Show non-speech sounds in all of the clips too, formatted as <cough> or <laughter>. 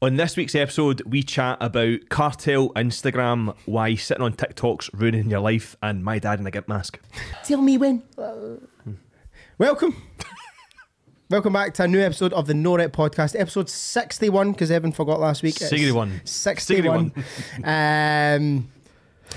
On this week's episode, we chat about cartel Instagram, why sitting on TikTok's ruining your life, and my dad in a gimp mask. Tell me when. Welcome. <laughs> Welcome back to a new episode of the No Rep Podcast, episode 61, because Evan forgot last week. It's 61. 61. um,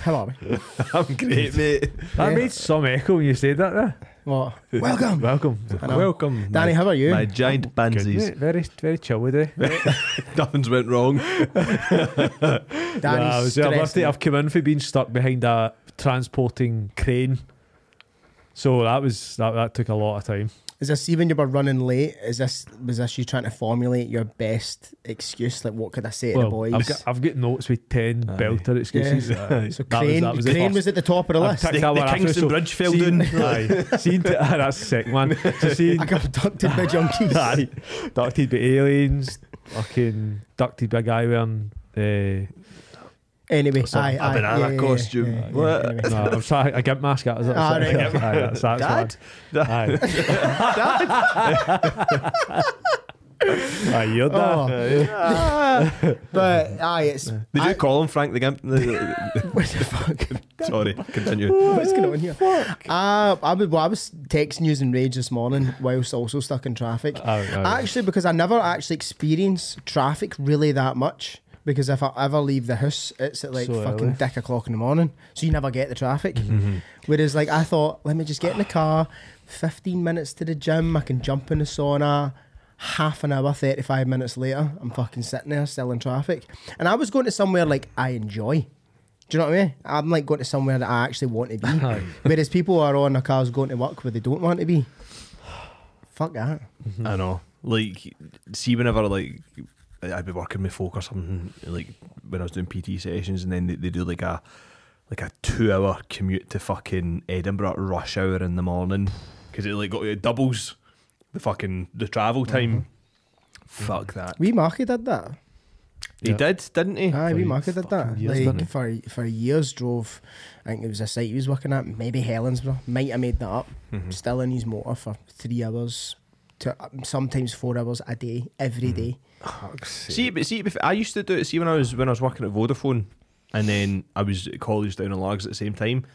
how are we? <laughs> I'm great, mate. That Yeah. made some echo when you said that there. What? Welcome. Welcome. know. Welcome, Danny, how are you? My giant oh, Good, bansies. mate. Very, very chill with it. <laughs> Nothing's went wrong. <laughs> Danny's Nah, I was- I've, stressed. I've come in for being stuck behind a transporting crane. So that was that, that took a lot of time. Is this even you were running late? Is this was this you trying to formulate your best excuse? Like, what could I say to the Well, boys? I've got, I've got notes with ten Aye. belter excuses. Yeah. Aye. so That Crane, that was Crane was at the top of the I've list. ticked The- that the one. Kingston So Bridge fell seen- down. <laughs> Aye. Seen t- that's sick, man. <laughs> So seen, I got abducted by junkies. aye, ducted by aliens, fucking ducted by a guy wearing. Uh, Anyway, Some- aye, a banana yeah, yeah, costume. yeah, yeah, What? anyway. no, I'm sorry, a gimp mask. That was it. Ah, right. Aye, that's, that's Dad? one. Aye. <laughs> Aye, you're Oh. dad. <laughs> But aye, it's Did I- you call him Frank the Gimp? what <laughs> the fuck? Sorry, continue. What's going on here? Uh, I, was, well, I was texting you in rage this morning whilst also stuck in traffic. Oh, oh, yeah. Actually, because I never actually experience traffic really that much. Because if I ever leave the house, it's at like So fucking early. dick o'clock in the morning. So you never get the traffic. Mm-hmm. Whereas, like, I thought, let me just get in the car, 15 minutes to the gym, I can jump in the sauna. Half an hour, 35 minutes later, I'm fucking sitting there still in traffic. And I was going to somewhere like I enjoy. Do you know what I mean? I'm like going to somewhere that I actually want to be. <laughs> Aye. Whereas people are on their cars going to work where they don't want to be. Fuck that. I know. Like, see, whenever like I'd be working with folk or something, like when I was doing PT sessions, and then they, they do like a like a two hour commute to fucking Edinburgh rush hour in the morning because it like got it doubles the fucking the travel mm-hmm. time. Mm-hmm. Fuck that. We market did that. He Yeah. did, didn't he? Aye, we For market did that. years, like for for years drove I think it was a site he was working at, maybe Helensburgh. Might have made that up. Mhm. Still in his motor for three hours to sometimes four hours a day, every mm-hmm. day. See, but see, I used to do it. See, when I was when I was working at Vodafone, and then I was at college down in Largs at the same time.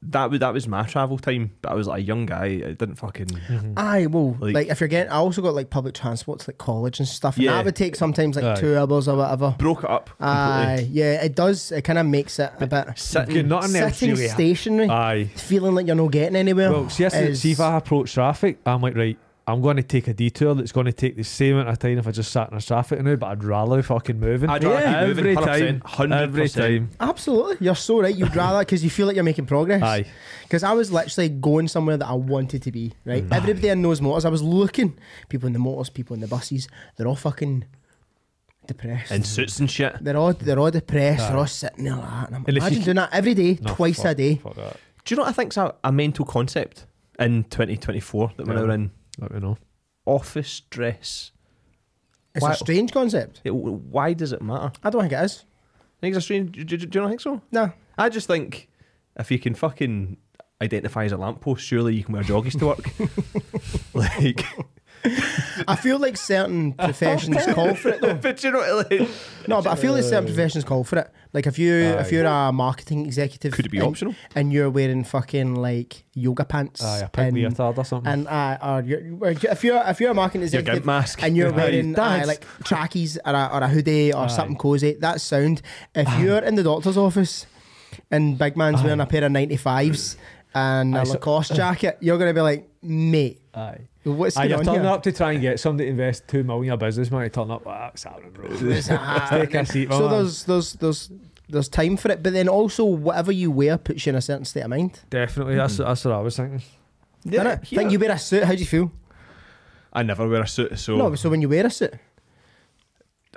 That was that was my travel time, but I was like a young guy. I didn't fucking. Mm-hmm. Aye, well, Like- like, if you're getting, I also got like public transport to like college and stuff, and Yeah. that would take sometimes like Aye. two hours or whatever. broke it up. Aye, completely. yeah, it does. It kind of makes it a bit Good, Sitting, not else sitting stationary, Aye. feeling like you're not getting anywhere. Well, see, that's the- is- see if I approach traffic, I'm like, right, I'm going to take a detour that's going to take the same amount of time if I just sat in a traffic now, but I'd rather fucking moving. I'd rather Yeah. keep moving, every 100%, time, every 100%. time. Absolutely, you're so right. You'd rather because you feel like you're making progress. Aye. Because I was literally going somewhere that I wanted to be. Right, Mm. everybody in those motors, I was looking. People in the motors, people in the buses, they're all fucking depressed. in suits and shit. they're all they're all depressed. Aye. They're all sitting there like that. And I'm And imagine doing that every day, No, twice fuck- a day. Fuck that. Do you know what I think's a, a mental concept in 2024 that we're now in? Let me know. Office dress. It's Why- a strange concept. It, why does it matter? I don't think it is. I think it's a strange. Do, do, do you not think so? No. I just think if you can fucking identify as a lamppost, surely you can wear joggies to work. <laughs> like, I feel like certain <laughs> professions call for it though. but you know, like, No, but I feel like certain uh, professions call for it. Like if you if you're a marketing executive, could it be and, optional? and you're wearing fucking like yoga pants, Aye, a pink and, leotard or something. and uh, or you're, or if you're if you're a marketing Your executive gimp mask. and you're <laughs> Aye, wearing uh, dads. like trackies or a, or a hoodie or Aye. something cozy, that's sound. If you're in the doctor's office and big man's wearing a pair of 95s and a Aye, so- Lacoste <laughs> jacket, you're gonna be like, mate, Aye. what's Aye, going you're on turning here? up to try and get somebody to invest two million in your business, man. You turn up, well, that's happening, bro. Let's <laughs> Ah, take a seat, so man. there's there's there's there's time for it, but then also whatever you wear puts you in a certain state of mind. Definitely, that's, that's what I was thinking. Yeah, Yeah, Think you wear a suit, how do you feel? I never wear a suit, so No, so when you wear a suit,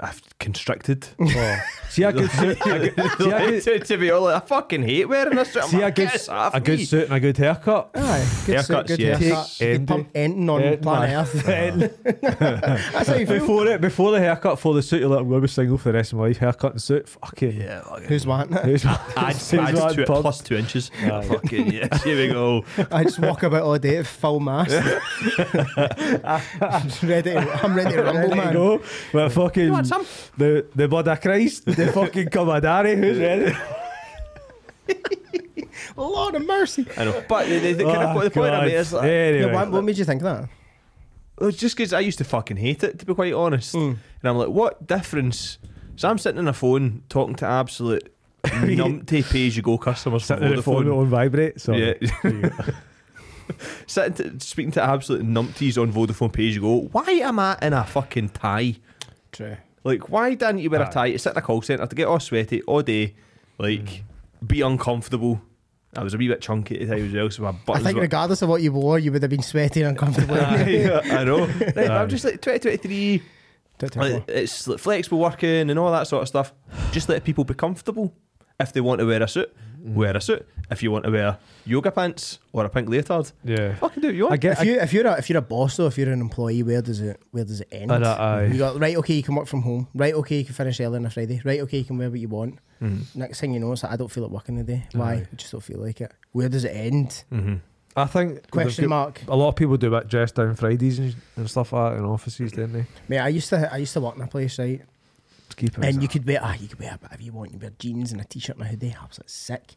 I've constricted. <laughs> Oh. See a good suit. A good, see a good, to, to be all like, I fucking hate wearing this. I'm see a good, "Get this off a good me." suit and a good haircut. Aye, good suit, Haircuts, good yes. haircut. Take You pump Enton on Eh, planet man. Earth. <laughs> <laughs> That's how you feel. Before it, before the haircut, for the suit, you're like, I'm going to be single for the rest of my life. Haircut and suit, fucking. Yeah, fucking- Who's wanting it? Who's Add, who's add wanting to it pub? plus two inches. Aye. Fucking yes, here we go. I just walk about all day at full mast. Just ready I'm ready to rumble, Ready to man. go. But fucking You want some? the the blood of Christ, the <laughs> fucking commandari, who's ready? <laughs> Lord of mercy. I know, but the, the, the, kind Oh, of, the point I God. made is like, Anyway. Yeah, what, what made you think that? It was just because I used to fucking hate it, to be quite honest. Mm. And I'm like, what difference? So I'm sitting on a phone talking to absolute <laughs> numpty pay as you go customers for Sitting on the phone Vodafone. on vibrate. So Yeah. sitting to, speaking to absolute numpties on Vodafone pay as you go. Why am I in a fucking tie? True. Like, why didn't you wear a tie to sit in a call centre to get all sweaty all day? Like, Mm. be uncomfortable. I was a wee bit chunky at the time as well, so my I think were regardless of what you wore, you would have been sweaty and uncomfortable. <laughs> Aye, I know. <laughs> Right, but I'm just like 2023. Like, it's like flexible working and all that sort of stuff. Just let people be comfortable. If they want to wear a suit, Mm. wear a suit. If you want to wear yoga pants or a pink leotard, yeah. fucking do what you I want. get. if you if you're a, if you're a boss though, if you're an employee, where does it where does it end? I, know, aye. You got right, okay, you can work from home. Right, okay, you can finish early on a Friday. Right, okay, you can wear what you want. Mhm. Next thing you know, it's like I don't feel like working today. Why? I just don't feel like it. Where does it end? Mhm. I think Question they've mark. got- A lot of people do it dress down Fridays and, and stuff like that in offices, don't they? Mate, I used to I used to work in a place, right? To keep it. And you could wear ah, you could wear whatever you want. You wear jeans and a t-shirt and a hoodie. I was like sick.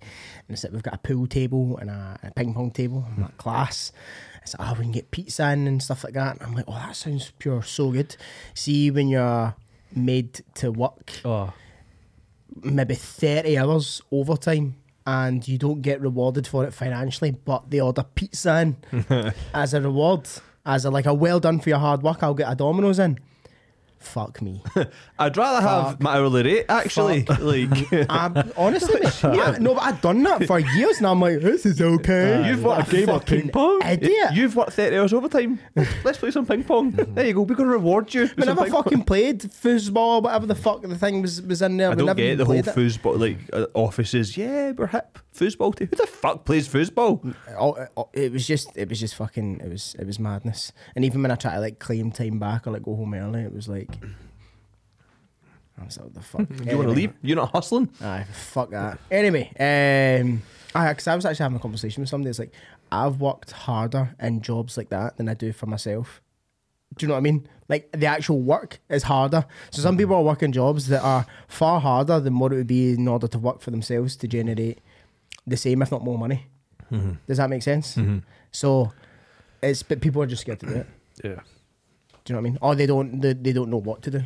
And it's like we've got a pool table and a, a ping pong table. I'm like class. It's like oh, we can get pizza in and stuff like that. And I'm like, oh, that sounds pure so good. See when you're made to work Oh, maybe 30 hours overtime and you don't get rewarded for it financially, but they order pizza in <laughs> as a reward, as a like a well done for your hard work. I'll get a Domino's in. Fuck me. <laughs> I'd rather have my hourly rate, actually. <laughs> like, <laughs> I'm, honestly, mate, no, but I've done that for years, and I'm like, this is okay. You've worked a game of ping pong. idiot. You've worked 30 hours overtime. Let's play some ping pong. There you go. We're going to reward you. we never ping pong. fucking played foosball, whatever the fuck the thing was was in there. I we don't never get the whole foosball, like uh, offices. Yeah, we're hip. Foosball team. Who the fuck plays foosball? It was just, it was just fucking, it was, it was madness. And even when I try to like claim time back or like go home early, it was like, I was like, what the fuck? Do <laughs> you want to leave? You're not hustling? Aye, fuck that. Anyway, um, I, cause I was actually having a conversation with somebody. It's like I've worked harder in jobs like that than I do for myself. Do you know what I mean? Like the actual work is harder. So some people are working jobs that are far harder than what it would be in order to work for themselves to generate the same, if not more money. Does that make sense? So it's but people are just scared to do it. yeah. Do you know what I mean? Or they don't they, they don't know what to do.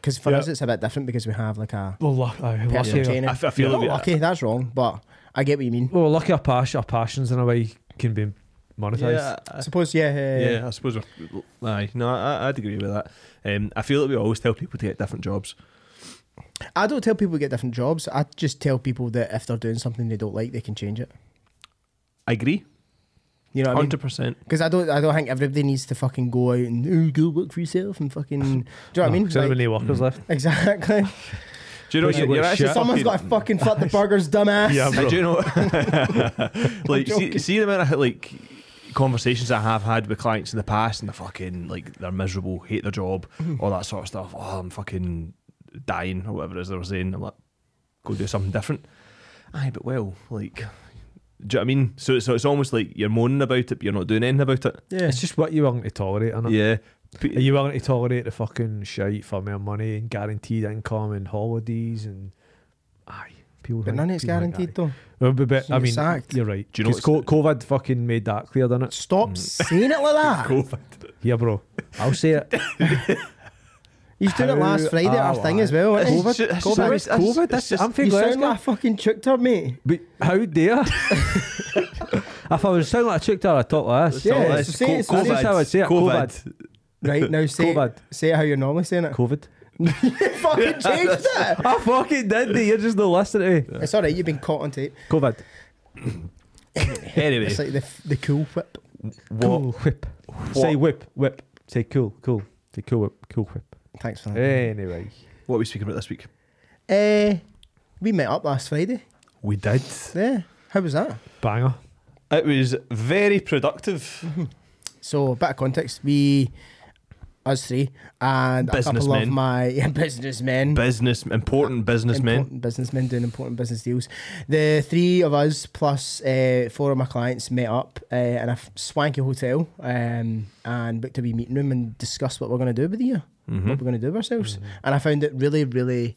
Because for Yeah. us it's a bit different because we have like a Well, luck, aye, personal lucky, training. I f- I feel Not a bit- lucky, that's wrong, but I get what you mean. well, lucky our, passion, our passions in a way can be monetized. I suppose, yeah, yeah, yeah, yeah. I suppose. we're- Aye, no, I, I'd agree with that. Um, I feel that we always tell people to get different jobs. I don't tell people to get different jobs. I just tell people that if they're doing something they don't like, they can change it. I agree, You know what I mean? hundred percent. Because I don't, I don't think everybody needs to fucking go out and oh, go work for yourself and fucking. do you know what I mean? Because there Like- no workers left. exactly. <laughs> Do you know Push it you're, with you're actually shit. Someone's fucking- got to fucking flip the burgers, <laughs> dumbass. Yeah, Uh, do you know? <laughs> like, see, see the amount of like conversations I have had with clients in the past, and they're fucking like they're miserable, hate their job, all that sort of stuff. Oh, I'm fucking dying or whatever it is they were saying. I'm like, go do something different. Aye, but well, like, do you know what I mean? So, so it's almost like you're moaning about it, but you're not doing anything about it. Yeah. It's just what you're willing to tolerate, innit? Yeah. Are you willing to tolerate the fucking shite for more money and guaranteed income and holidays and aye, people. But none of it's guaranteed, though. Well, but, but, So I mean, sacked. you're right. Do you know 'Cause co- COVID fucking made that clear, didn't it? Stop mm. saying it like <laughs> that. COVID. Yeah, bro. I'll say it. <laughs> He's doing it last How Friday, our am thing as well. isn't he? It's ju- it's COVID. just- It's it's- COVID. it's That's, just- I'm from You sound Glasgow. like a fucking chucked mate. But how dare? <laughs> if I was sounding like a chick, I'd talk like this. Yeah, all so this. say it- Co- say it how I'd say it, COVID. Right, now say <laughs> COVID. it, say it how you're normally saying it. COVID. <laughs> you fucking changed it. I fucking did. You're just not listening to me. It's alright, you've been caught on tape. COVID. <coughs> Anyway, It's like the, the cool whip. what? Cool whip. Say whip, whip. Say cool, cool. Say cool whip, cool whip. Thanks for that. Anyway, What are we speaking about this week? Uh, we met up last Friday. We did. Yeah. How was that? banger. It was very productive. So, a bit of context. We, us three, and a couple of Businessmen. my <laughs> yeah, businessmen. Business, important businessmen. Important businessmen doing important business deals. The three of us plus uh, four of my clients met up uh, in a f- swanky hotel um, and booked a wee meeting room and discussed what we're going to do with the year, Mhm. what we're going to do with ourselves. And I found it really, really,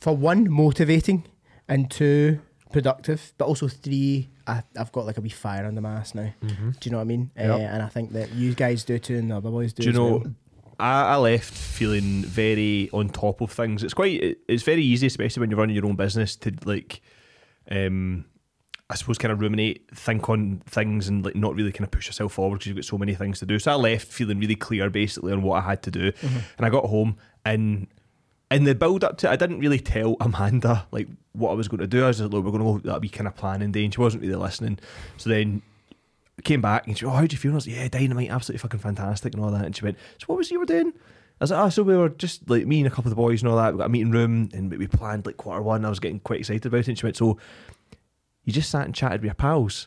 for one, motivating, and two, productive, but also three, I, I've got like a wee fire under my ass now. Mm-hmm. Do you know what I mean? Yep. Uh, and I think that you guys do too, and the other boys do. Do you know? well. I, I left feeling very on top of things. It's quite. It's very easy, especially when you're running your own business, to like, um, I suppose, kind of ruminate, think on things, and like not really kind of push yourself forward because you've got so many things to do. So I left feeling really clear, basically, on what I had to do, mm-hmm. and I got home and. In the build up to it, I didn't really tell Amanda like what I was going to do. I was just like, look, we're going to go that wee kind of planning day, and she wasn't really listening. So then came back and she went, oh, how do you feel? And I was like, yeah, dynamite, absolutely fucking fantastic and all that. And she went, so what was you were doing? I was like, oh, so we were just like me and a couple of the boys and all that. We got a meeting room and we planned like quarter one. I was getting quite excited about it. And she went, so you just sat and chatted with your pals.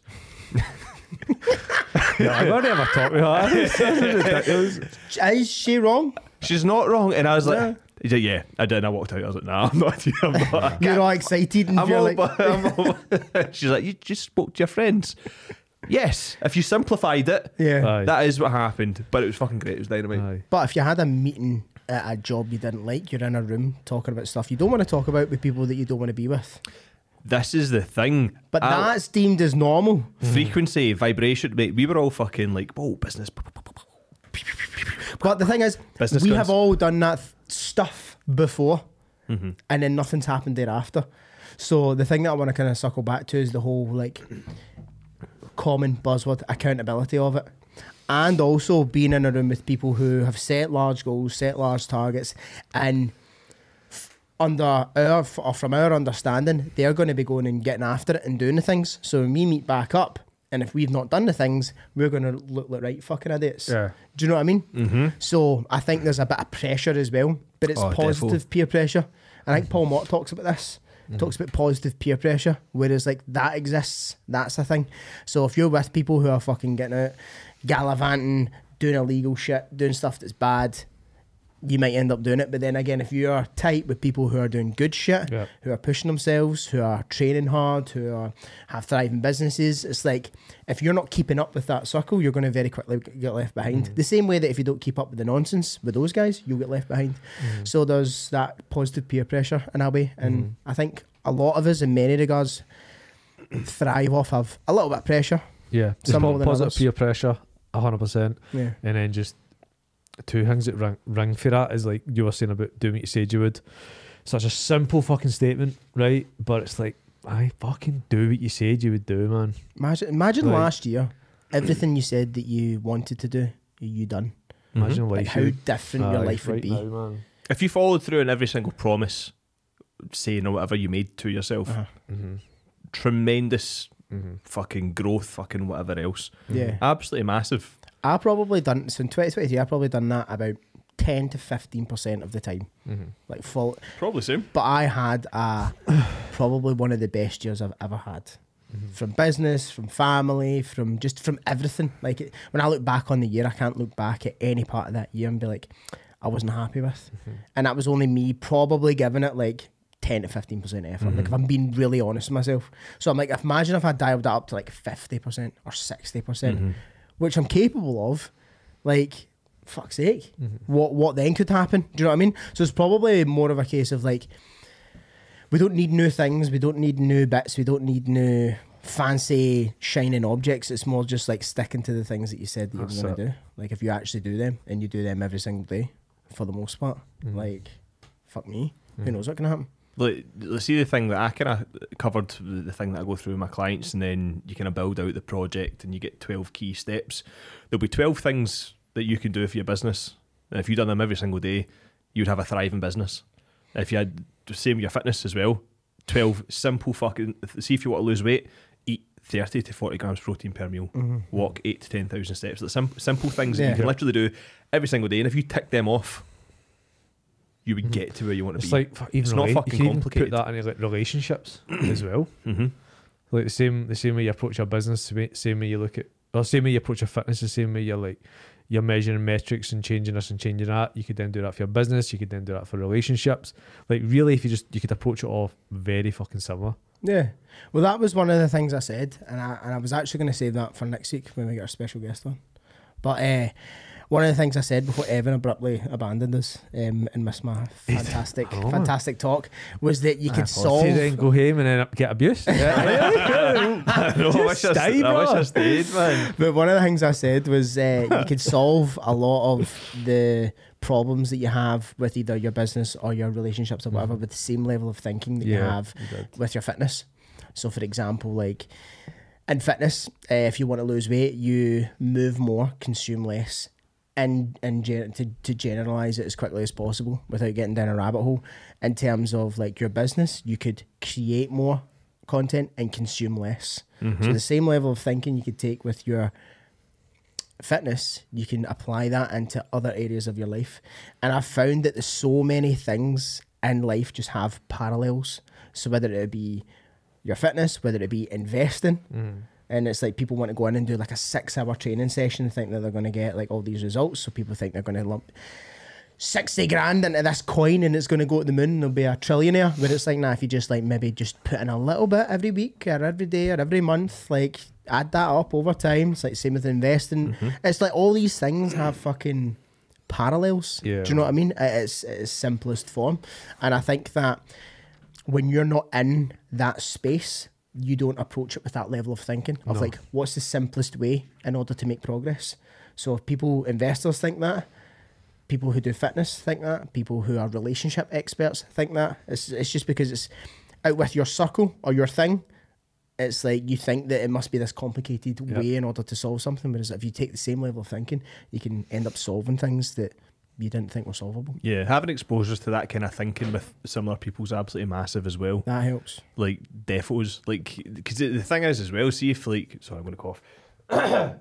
Yeah, I've already ever talked with her. <laughs> It's ridiculous. Is she wrong? She's not wrong. And I was like, Yeah. He's like, yeah, I did. And I walked out. I was like, nah, I'm not. <laughs> I'm not. You're all excited and I'm you're all, like, I'm all, <laughs> She's like, you just spoke to your friends. Yes, if you simplified it, yeah. Aye. that is what happened. But it was fucking great. It was dynamite. Aye. But if you had a meeting at a job you didn't like, you're in a room talking about stuff you don't want to talk about with people that you don't want to be with. This is the thing. But that's deemed as normal. frequency, vibration. Mate, we were all fucking like, whoa, business. But the thing is, Business we guns. have all done that th- stuff before, Mm-hmm. and then nothing's happened thereafter. So the thing that I want to kind of circle back to is the whole like common buzzword accountability of it. And also being in a room with people who have set large goals, set large targets, and under our or from our understanding, they're going to be going and getting after it and doing the things. So when we meet back up, and if we've not done the things, we're going to look like right fucking idiots. Yeah. Do you know what I mean? Mm-hmm. So I think there's a bit of pressure as well, but it's Oh, positive peer pressure. And I think Paul Mott talks about this. He Talks about positive peer pressure, whereas like that exists. That's the thing. So if you're with people who are fucking getting out, gallivanting, doing illegal shit, doing stuff that's bad, you might end up doing it. But then again, if you are tight with people who are doing good shit, Yeah. who are pushing themselves, who are training hard, who are have thriving businesses, it's like if you're not keeping up with that circle, you're going to very quickly get left behind. Mm. The same way that if you don't keep up with the nonsense with those guys, you'll get left behind. Mm. So there's that positive peer pressure in a way, and mm. I think a lot of us, in many regards, thrive off of a little bit of pressure. Yeah. Some po- positive others. peer pressure, 100%. Yeah. And then just two things that ring, ring for that is like you were saying about doing what you said you would. Such a simple fucking statement, right? But it's like, I fucking do what you said you would do, man. Imagine, imagine Like- last year, everything you said that you wanted to do, you done. Imagine Like life. how you- different your Aye, life would right be. now, man. If you followed through on every single promise, saying or whatever you made to yourself, Uh-huh. Mm-hmm. tremendous Mm-hmm. fucking growth, fucking whatever else. Yeah. Absolutely massive. I probably done so in 2023. I probably done that about 10 to 15 percent of the time, Mm-hmm. like full. Probably same. But I had uh, <sighs> probably one of the best years I've ever had. From business, from family, from just from everything. Like it, when I look back on the year, I can't look back at any part of that year and be like, I wasn't happy with. And that was only me probably giving it like 10 to 15 percent effort. Like if I'm being really honest with myself. So I'm like, imagine if I dialed that up to like 50 percent or 60 percent, which I'm capable of. Like, fuck's sake, what what then could happen? Do you know what I mean? So it's probably more of a case of like, we don't need new things, we don't need new bits, we don't need new fancy shining objects. It's more just like sticking to the things that you said that you were going to do. Like if you actually do them and you do them every single day, for the most part, Mm-hmm. like, fuck me, who knows what can happen? Like, let's see the thing that I kind of covered, the the thing that I go through with my clients, and then you kind of build out the project and you get 12 key steps. There'll be 12 things that you can do for your business. And if you done them every single day, you'd have a thriving business. If you had the same with your fitness as well, 12 simple fucking, see if you want to lose weight, eat 30 to 40 grams protein per meal, mm-hmm. walk 8 to 10,000 steps. Like sim- simple things that you can literally do every single day. And if you tick them off, you would Mhm. get to where you want to It's be. like even It's not rela- fucking you can even complicated. put that into like relationships <clears throat> as well. hmm Like the same the same way you approach your business, the same way you look at or same way you approach your fitness, the same way you're like you're measuring metrics and changing this and changing that. You could then do that for your business. You could then do that for relationships. Like really, if you just you could approach it all very fucking similar. Yeah. Well, that was one of the things I said, and I and I was actually going to save that for next week when we get our special guest on. But uh, one of the things I said before Evan abruptly abandoned us um, and missed my fantastic, <laughs> Oh. fantastic talk was that you could solve. Then go home and then get abused. <laughs> <laughs> I know, I wish I, stay, st- I wish I stayed, man. But one of the things I said was uh, you could solve a lot of the problems that you have with either your business or your relationships or whatever Mhm. with the same level of thinking that you Yeah. have with your fitness. So, for example, like in fitness, uh, if you want to lose weight, you move more, consume less, and and gen- to, to generalize it as quickly as possible without getting down a rabbit hole. In terms of like your business, you could create more content and consume less. Mm-hmm. So the same level of thinking you could take with your fitness, you can apply that into other areas of your life. And I've found that there's so many things in life just have parallels. So whether it be your fitness, whether it be investing, Mm. And it's like people want to go in and do like a six hour training session and think that they're going to get like all these results. So people think they're going to lump 60 grand into this coin and it's going to go to the moon and they'll be a trillionaire. But it's like, nah, if you just like maybe just put in a little bit every week or every day or every month, like add that up over time. It's like same with investing. Mm-hmm. It's like all these things have fucking parallels. Yeah. Do you know what I mean? Its, its simplest form. And I think that when you're not in that space, you don't approach it with that level of thinking of No. like, what's the simplest way in order to make progress? So if people, investors think that, people who do fitness think that, people who are relationship experts think that. It's, it's just because it's out with your circle or your thing. It's like you think that it must be this complicated Yep. way in order to solve something, whereas if you take the same level of thinking, you can end up solving things that you didn't think were solvable. Yeah, having exposures to that kind of thinking with similar people is absolutely massive as well. That helps. Like defos, like because the thing is as well. See if like sorry, I'm gonna cough. <coughs>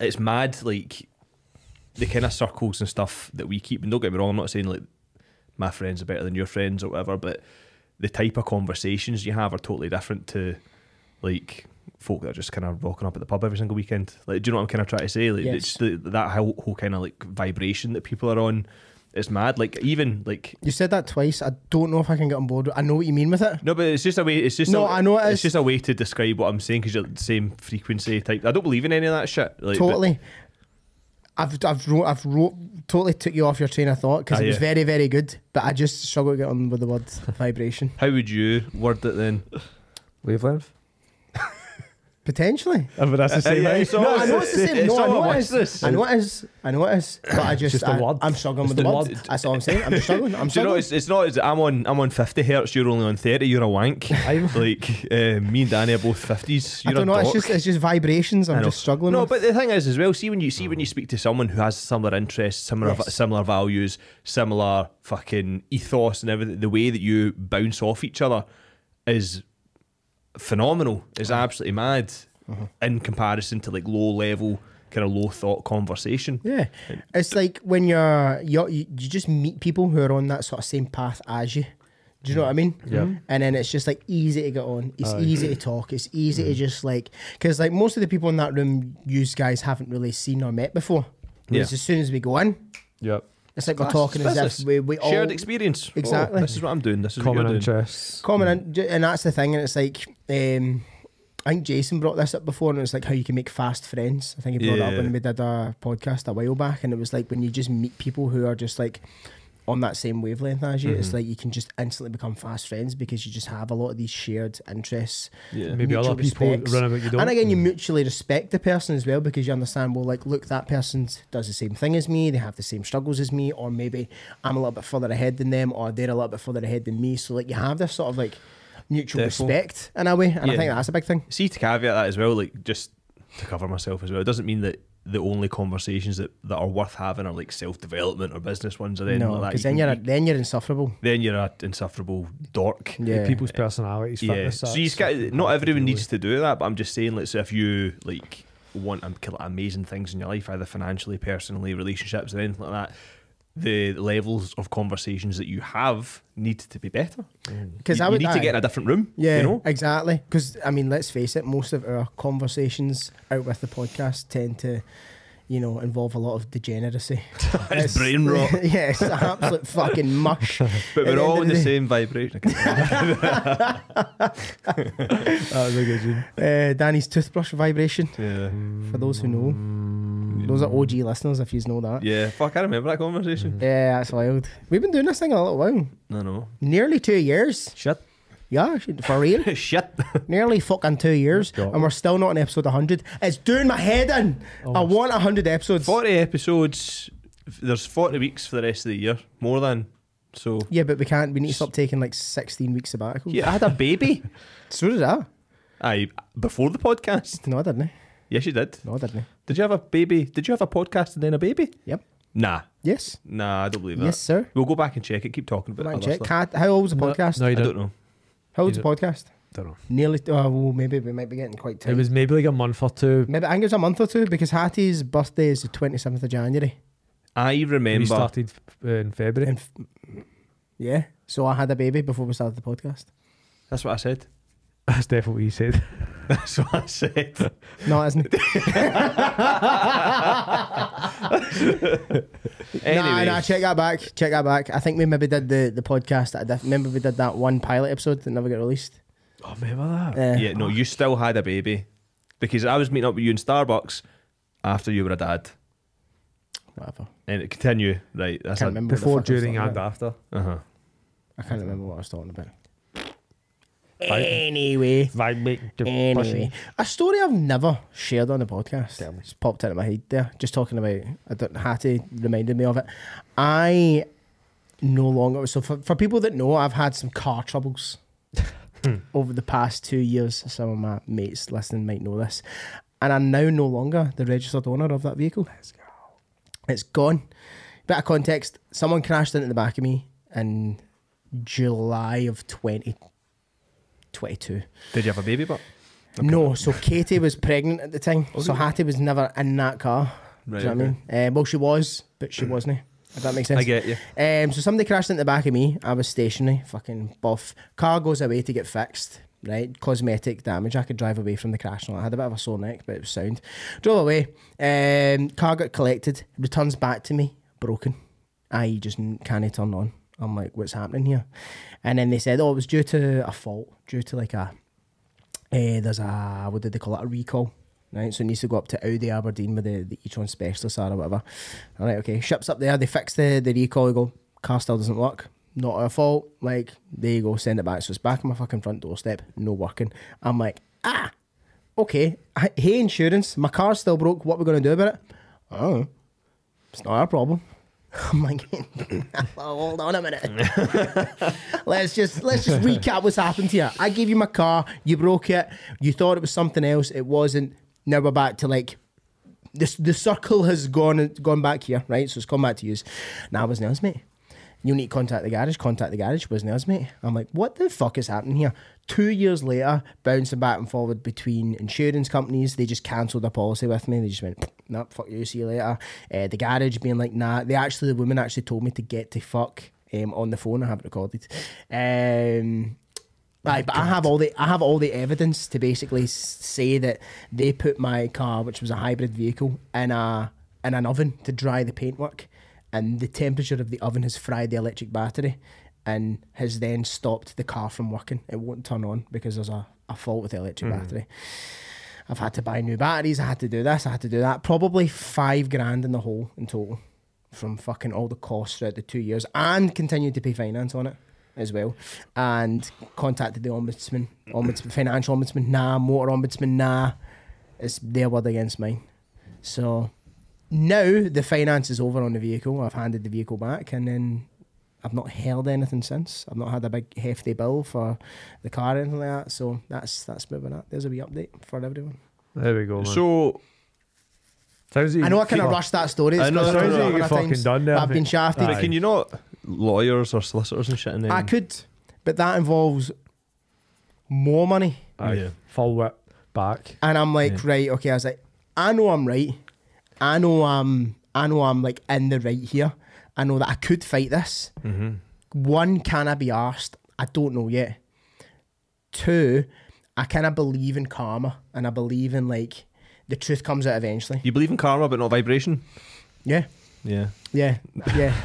it's mad, like the kind of circles and stuff that we keep. And don't get me wrong, I'm not saying like my friends are better than your friends or whatever, but the type of conversations you have are totally different to like folk that are just kind of rocking up at the pub every single weekend. Like, do you know what I'm kind of trying to say? Like, Yes. it's the, that whole, whole kind of like vibration that people are on. It's mad. Like, even like You said that twice. I don't know if I can get on board. I know what you mean with it. no, but it's just a way. It's just No, a, I know it It's is. just a way to describe what I'm saying because you're the same frequency type. I don't believe in any of that shit. Like, but- totally. I've I've wrote, I've wrote, totally took you off your train of thought because Ah, it was yeah. very very good, but I just struggle to get on with the word vibration. how would you word it then? Wavelength. Potentially, I mean, that's the same. yeah, it's no, I know it's the same. No, I know a it wish is. list. I know it is. I know it is. But I just, just I, word. I'm struggling It's with the, the word. word. That's all I'm saying. I'm struggling. I'm Do you know struggling. it's, it's not. It's, I'm on. I'm on 50 hertz. You're only on 30. You're a wank. <laughs> I'm- like uh, me and Danny are both 50s. I You're don't know. a It's just it's just vibrations. I I'm just struggling. No, with. but the thing is, as well, see when you see when you speak to someone who has similar interests, similar Yes. similar values, similar fucking ethos, and everything, the way that you bounce off each other is phenomenal. Is Uh-huh. absolutely mad in comparison to like low level kind of low thought conversation. Yeah, it's like when you're, you're you you just meet people who are on that sort of same path as you. Do you know what I mean? Yeah. And then it's just like easy to get on. It's Aye. easy to talk. It's easy to just like because like most of the people in that room, you guys haven't really seen or met before. Whereas Yeah. as soon as we go in, Yep. It's like we're Class, talking it's as business. if we, we all Shared experience. Oh, Exactly. this is what I'm doing. This is Common what you're doing. interests. common in, ju- and that's the thing. And it's like um, I think Jason brought this up before, and it's like how you can make fast friends. I think he brought it up Yeah. when we did a podcast a while back, and it was like when you just meet people who are just like on that same wavelength as you, it's Mhm. like you can just instantly become fast friends because you just have a lot of these shared interests. Yeah. Maybe Mutual other people respects. run about you don't. And again, you mutually respect the person as well because you understand, well, like, look, that person does the same thing as me, they have the same struggles as me, or maybe I'm a little bit further ahead than them, or they're a little bit further ahead than me. So, like, you have this sort of like mutual Defo. respect in a way, and I think that's a big thing. See to caveat that as well, like just to cover myself as well. It doesn't mean that the only conversations that, that are worth having are like self development or business ones or anything No, like that. because then you're then you're insufferable. then you're an insufferable dork. Yeah, People's personalities, Yeah. So you got not hard to everyone deal needs to do that, but I'm just saying, like, so if you like want um, kind of amazing things in your life, either financially, personally, relationships, or anything like that, the levels of conversations that you have need to be better. Because you, I you would need aye. to get in a different room. Yeah, you know. exactly. Because I mean, let's face it, most of our conversations out with the podcast tend to, you know, involve a lot of degeneracy. <laughs> It's brain rot. <laughs> yeah, it's absolute fucking mush. <laughs> But we're all in the the same vibration. That was a good one. Uh, Danny's toothbrush vibration. yeah. For those who know, those are mm. OG listeners. If you know that. Yeah. Fuck, I remember that conversation. Yeah, that's wild. We've been doing this thing a little while. No, no. Nearly two years. Shit. Yeah, for real. <laughs> Shit. <laughs> Nearly fucking two years. God. And we're still not on episode 100. It's doing my head in. Oh, I Almost. want 100 episodes. 40 episodes. There's 40 weeks for the rest of the year. More than. So. Yeah, but we can't. We need to stop taking like 16 weeks sabbaticals. Yeah, I had a baby. <laughs> So did I. I before the podcast. No, I didn't. Yes, you did. No, I didn't. Did you have a baby? Did you have a podcast and then a baby? Yep. Nah. Yes. Nah, I don't believe that. Yes, sir. We'll go back and check it. Keep talking about Right, other check. stuff. Cat, how old's the podcast? No, you I don't. don't know. how old's you the podcast? I don't know. Nearly. Oh, well, maybe we might be getting quite tight. It was maybe like a month or two. maybe I think it was a month or two because Hattie's birthday is the 27th of January. I remember. We started uh, in February. And f- yeah. So I had a baby before we started the podcast. That's what I said. That's definitely what you said. <laughs> That's what I said. No, it isn't. Anyway. Nah, nah, check that back. Check that back. I think we maybe did the, the podcast. I did- remember we did that one pilot episode that never got released. Oh, remember that? Uh, Yeah, no, you still had a baby because I was meeting up with you in Starbucks after you were a dad, Whatever. and it continue right. That's Can't a, remember. what the Before, fuck I was during, talking and about. after. uh huh. I can't remember what I was talking about. Anyway. Anyway, a story I've never shared on the podcast. Tell me. It's popped out of my head there. Just talking about, I don't, Hattie reminded me of it. I no longer, so for, for people that know, I've had some car troubles hmm. over the past two years. Some of my mates listening might know this. And I'm now no longer the registered owner of that vehicle. Let's go. It's gone. Bit of context someone crashed into the back of me in July of 2022. Did you have a baby? But No, so Katie was pregnant at the time, Was so? Hattie was never in that car. right, Do you know what I mean? Uh, well, she was, but she wasn't. If that makes sense. I get you. Um, so somebody crashed into the back of me. I was stationary, fucking buff. Car goes away to get fixed. Right, cosmetic damage. I could drive away from the crash. And. I had a bit of a sore neck, but it was sound. Drove away. Um, car got collected. Returns back to me broken. I just can't turn on. I'm like, what's happening here? And then they said, oh, it was due to a fault, due to like a, uh, there's a what did they call it, a recall. Right, so it needs to go up to Audi Aberdeen with the, the e-tron or whatever. All right, okay. Ships up there, they fix the, the recall, go, car still doesn't work. Not our fault. Like, there you go, send it back. So it's back on my fucking front doorstep, no working. I'm like, ah, okay. Hey, insurance, my car's still broke. What are we going to do about it? Oh, it's not our problem. <laughs> I'm like, <laughs> hold on a minute. <laughs> let's just let's just recap what's happened here. I gave you my car, you broke it, you thought it was something else, it wasn't. Now we're back to like this the circle has gone gone back here, right? So it's gone back to use. Now it was nails, mate. You need to contact the garage, contact the garage, was nails, mate. I'm like, what the fuck is happening here? Two years later, bouncing back and forward between insurance companies, they just cancelled their policy with me. They just went, nah, fuck you, see you later. Uh, the garage being like, nah. They actually, the woman actually told me to get to fuck um, on the phone. I have it recorded. Um, Right, but I have all the I have all the evidence to basically say that they put my car, which was a hybrid vehicle, in a in an oven to dry the paintwork, and the temperature of the oven has fried the electric battery, and has then stopped the car from working. It won't turn on because there's a, a fault with the electric mm. battery. I've had to buy new batteries. I had to do this. I had to do that. Probably five grand in the hole in total, from fucking all the costs throughout the two years, and continued to pay finance on it as well, and contacted the ombudsman, ombudsman, financial ombudsman, nah, motor ombudsman, nah, it's their word against mine. So now the finance is over on the vehicle. I've handed the vehicle back, and then I've not held anything since. I've not had a big hefty bill for the car or anything like that. So that's that's moving up. There's a wee update for everyone. There we go, man. So Sounds like I know you I kind of feel- rushed that story. I know, because no, I've no, done it no, a you couple fucking done that, I've been shafted. but can you not lawyers or solicitors and shit? And then I could, but that involves more money. Aye. Yeah. Full whip back. And I'm like, right, okay. I was like, I know I'm right. I know I'm, I know I'm like in the right here. I know that I could fight this. Mm-hmm. One, can I be asked? I don't know yet. Two, I kind of believe in karma and I believe in like the truth comes out eventually. You believe in karma, but not vibration. Yeah, Yeah. yeah, yeah. <laughs>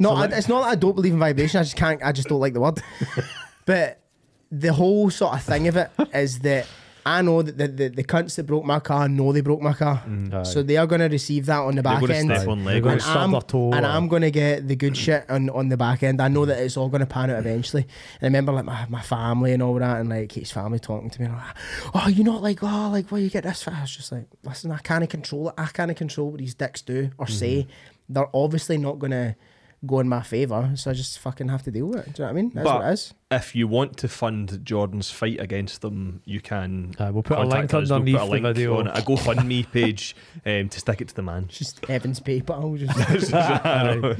No, I, it's not that I don't believe in vibration. I just can't. I just don't like the word. <laughs> but the whole sort of thing of it is that I know that the, the, the cunts that broke my car know they broke my car, mm, Aye. so they are going to receive that on the back They're back gonna end. step on They're gonna and stub I'm, their toe and or- I'm going to get the good shit on, on the back end. I know that it's all going to pan out eventually. And I remember like my, my family and all that, and like his family talking to me, like, oh, you're not like, oh, like, where you get this from? I was just like, listen, I can't control it. I can't control what these dicks do or mm-hmm. say. They're obviously not going to go in my favour, so I just fucking have to deal with it. Do you know what I mean? That's But- what it is. If you want to fund Jordan's fight against them, you can. Aye, we'll put a link us. We'll put a the link video. on a GoFundMe <laughs> page um, to stick it to the man. Just Evan's PayPal. Just <laughs> Aye.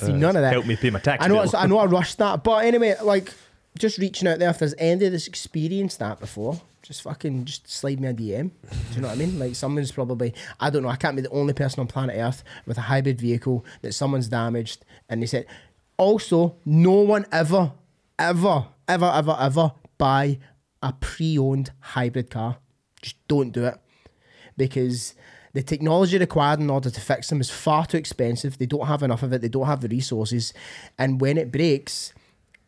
<laughs> see none of that. Help me pay my tax I know, bill. I know, I rushed that, but anyway, like, just reaching out there. If there's any this experienced that before, just fucking just slide me a DM. Do you know what I mean? Like, someone's probably, I don't know, I can't be the only person on planet Earth with a hybrid vehicle that someone's damaged, and they said, also, no one ever, ever, ever, ever, ever buy a pre-owned hybrid car. Just don't do it because the technology required in order to fix them is far too expensive. They don't have enough of it. They don't have the resources, and when it breaks,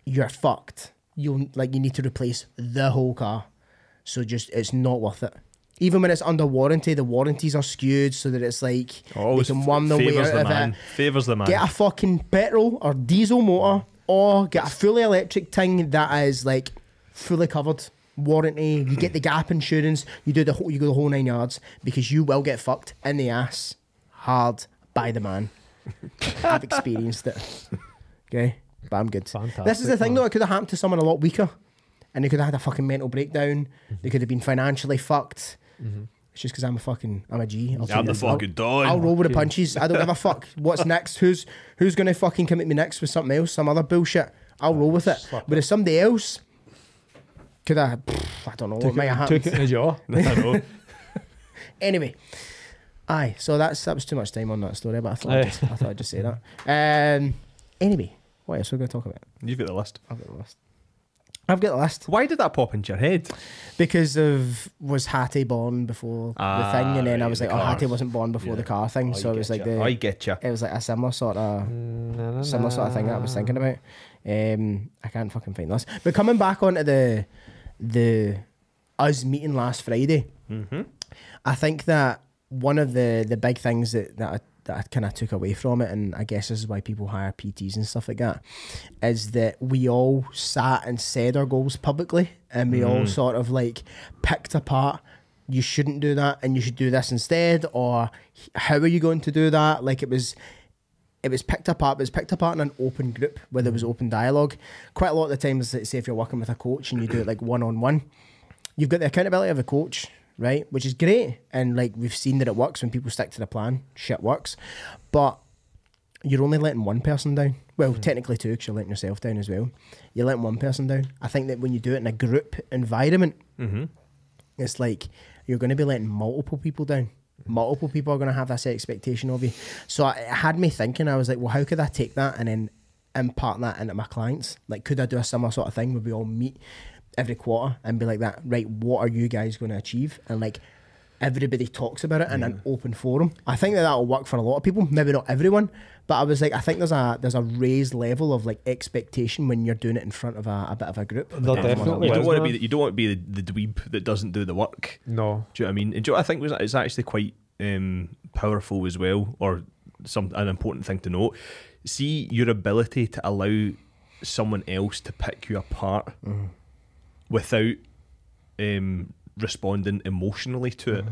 you're fucked. You'll like you need to replace the whole car. So just it's not worth it. Even when it's under warranty, the warranties are skewed so that it's like Always they can worm their way favours out the of man. it. Favours the man. Get a fucking petrol or diesel motor, or get a fully electric thing that is like fully covered. Warranty, you get the gap insurance, you do the whole, you go the whole nine yards because you will get fucked in the ass hard by the man. <laughs> I've experienced it. Okay, but I'm good. Fantastic, this is the thing man. though; it could have happened to someone a lot weaker, and they could have had a fucking mental breakdown. They could have been financially fucked. It's just because I'm a fucking I'm a G. I'll I'm the fucking dog. I'll roll with the punches. I don't give a <laughs> fuck. What's next? Who's who's gonna fucking commit me next with something else, some other bullshit? I'll roll with it. Slap But if somebody else could I, I don't know what Took might have it, took happened. it in the jaw. I know. Anyway, aye. So that's that was too much time on that story, but I thought I'd just, I thought I'd just say that. Um. Anyway, what else are we gonna talk about? You've got the list. I've got the list. I've got the list Why did that pop into your head? because of was Hattie born before Ah, the thing, and then I right, was the like, oh. Hattie wasn't born before the car thing, so I it was like the I get you. it was like a similar sort of similar sort of thing that I was thinking about. Um, I can't fucking find this. But coming back onto the the us meeting last Friday, Mm-hmm. I think that one of the the big things that that I, that I kind of took away from it, and I guess this is why people hire PTs and stuff like that, is that we all sat and said our goals publicly, and we all mm-hmm. sort of like picked apart. You shouldn't do that, and you should do this instead, or how are you going to do that? Like it was it was picked apart, it was picked apart in an open group where there was mm-hmm. open dialogue. Quite a lot of the times, say if you're working with a coach and you do it like one on one, you've got the accountability of a coach, right? Which is great. And like we've seen that it works when people stick to the plan, shit works. But you're only letting one person down. Well, technically two, because you're letting yourself down as well. You're letting one person down. I think that when you do it in a group environment, Mm-hmm. it's like you're going to be letting multiple people down. Multiple people are going to have this expectation of you. So I- it had me thinking. I was like, well, how could I take that and then impart that into my clients? Like, could I do a similar sort of thing where we all meet every quarter and be like that? Right, what are you guys going to achieve? And like, everybody talks about it in an open forum. I think that that'll work for a lot of people. Maybe not everyone, but I was like, I think there's a there's a raised level of like expectation when you're doing it in front of a, a bit of a group. There with definitely You don't want to be. The, you don't want to be the, the dweeb that doesn't do the work. No. Do you know what I mean? And do you know what I think was it's actually quite um, powerful as well, or some an important thing to note. See your ability to allow someone else to pick you apart without um, responding emotionally to it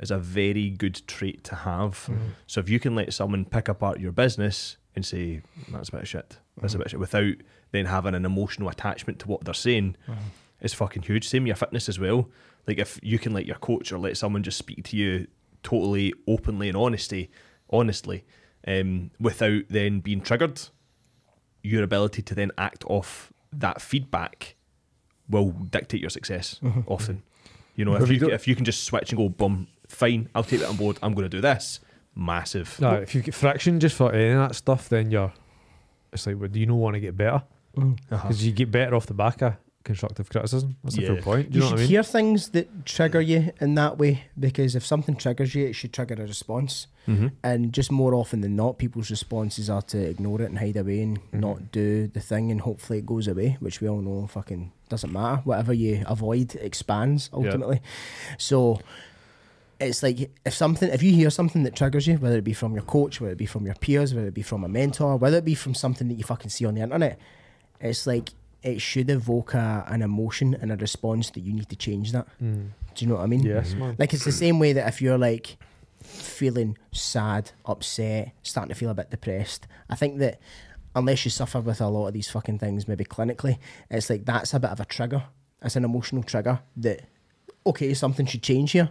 is a very good trait to have. So if you can let someone pick apart your business and say that's a bit of shit, that's a bit of shit, without then having an emotional attachment to what they're saying, is fucking huge. Same with your fitness as well. Like if you can let your coach or let someone just speak to you totally openly and honesty, honestly, um, without then being triggered, your ability to then act off that feedback will dictate your success often. You know, if Have you you if you can just switch and go, boom, fine, I'll take that on board. I'm going to do this. massive. No, if you get friction just for any of that stuff, then you're. It's like, well, do you not want to get better? Uh-huh. Because you get better off the back of constructive criticism. That's a Yeah. fair point. Do You, you, know should what I mean? hear things that trigger you in that way because if something triggers you, it should trigger a response. Mm-hmm. And just more often than not, people's responses are to ignore it and hide away and Mm-hmm. not do the thing, and hopefully it goes away, which we all know fucking doesn't matter. Whatever you avoid expands ultimately. So it's like if something, if you hear something that triggers you, whether it be from your coach, whether it be from your peers, whether it be from a mentor, whether it be from something that you fucking see on the internet, it's like it should evoke a, an emotion and a response that you need to change that. Mm. Do you know what I mean? Yes, man. Like it's the same way that if you're like feeling sad, upset, starting to feel a bit depressed, I think that unless you suffer with a lot of these fucking things, maybe clinically, it's like that's a bit of a trigger. It's an emotional trigger that okay, something should change here.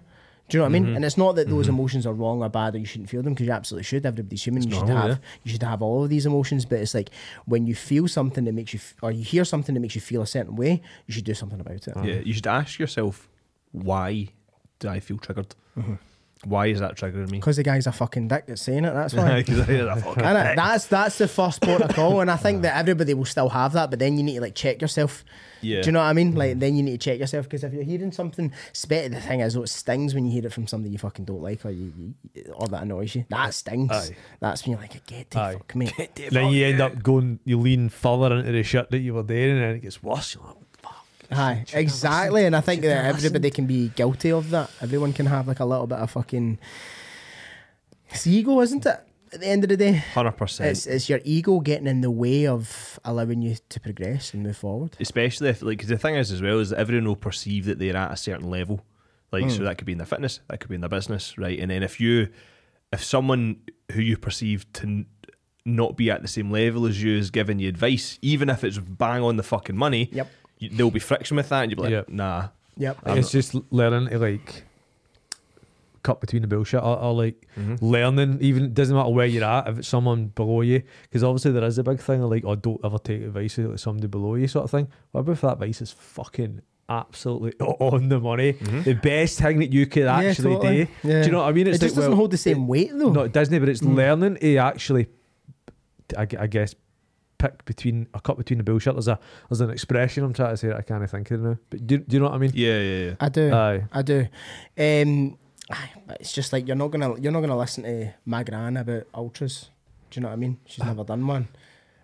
Do you know what I mean? Mm-hmm. And it's not that those mm-hmm. emotions are wrong or bad or you shouldn't feel them because you absolutely should. Everybody's human. It's you should normal, have you should have all of these emotions. But it's like when you feel something that makes you f- or you hear something that makes you feel a certain way, you should do something about it. Yeah, you should ask yourself, why do I feel triggered? Mm-hmm. Why is that triggering me? Because the guy's a fucking dick that's saying it. That's why. <laughs> 'Cause I hear that fucking dick. That's that's the first port of call, and I think that everybody will still have that. But then you need to like check yourself. Yeah. Do you know what I mean? Mm. Like then you need to check yourself because if you're hearing something, spe- the thing is, though, it stings when you hear it from somebody you fucking don't like or you, you or that annoys you. That stings. Aye. That's when you're like, I get the Aye. fuck me. Then you end up going, you lean further into the shit that you were doing, and then it gets worse. You're like, fuck. Aye, exactly. And I think that everybody can be guilty of that. Everyone can have like a little bit of fucking. It's ego, isn't it? At the end of the day. Hundred percent. It's, it's your ego getting in the way of allowing you to progress and move forward. Especially if, like, 'cause the thing is as well is that everyone will perceive that they're at a certain level. Like, so hmm. that could be in their fitness, that could be in their business, right? And then if you, if someone who you perceive to n- not be at the same level as you is giving you advice, even if it's bang on the fucking money, Yep. You, there'll be friction with that, and you'll be like, Yep. nah. Yep. I'm it's just learning to like cut between the bullshit or, or like mm-hmm. learning even it doesn't matter where you're at if it's someone below you because obviously there is a big thing of like oh don't ever take advice of like somebody below you sort of thing what about if that advice is fucking absolutely <laughs> on the money mm-hmm. the best thing that you could actually totally. do Yeah. do you know what I mean It just doesn't well, hold the same weight though. no it doesn't but it's mm. learning to actually I, gu- I guess pick between a cut between the bullshit there's a there's an expression I'm trying to say that I can't think of it now but do, do you know what I mean Yeah, yeah, yeah. I do. Aye. I do. Um, aye, but it's just like you're not gonna you're not gonna listen to my gran about ultras. Do you know what I mean? She's never done one.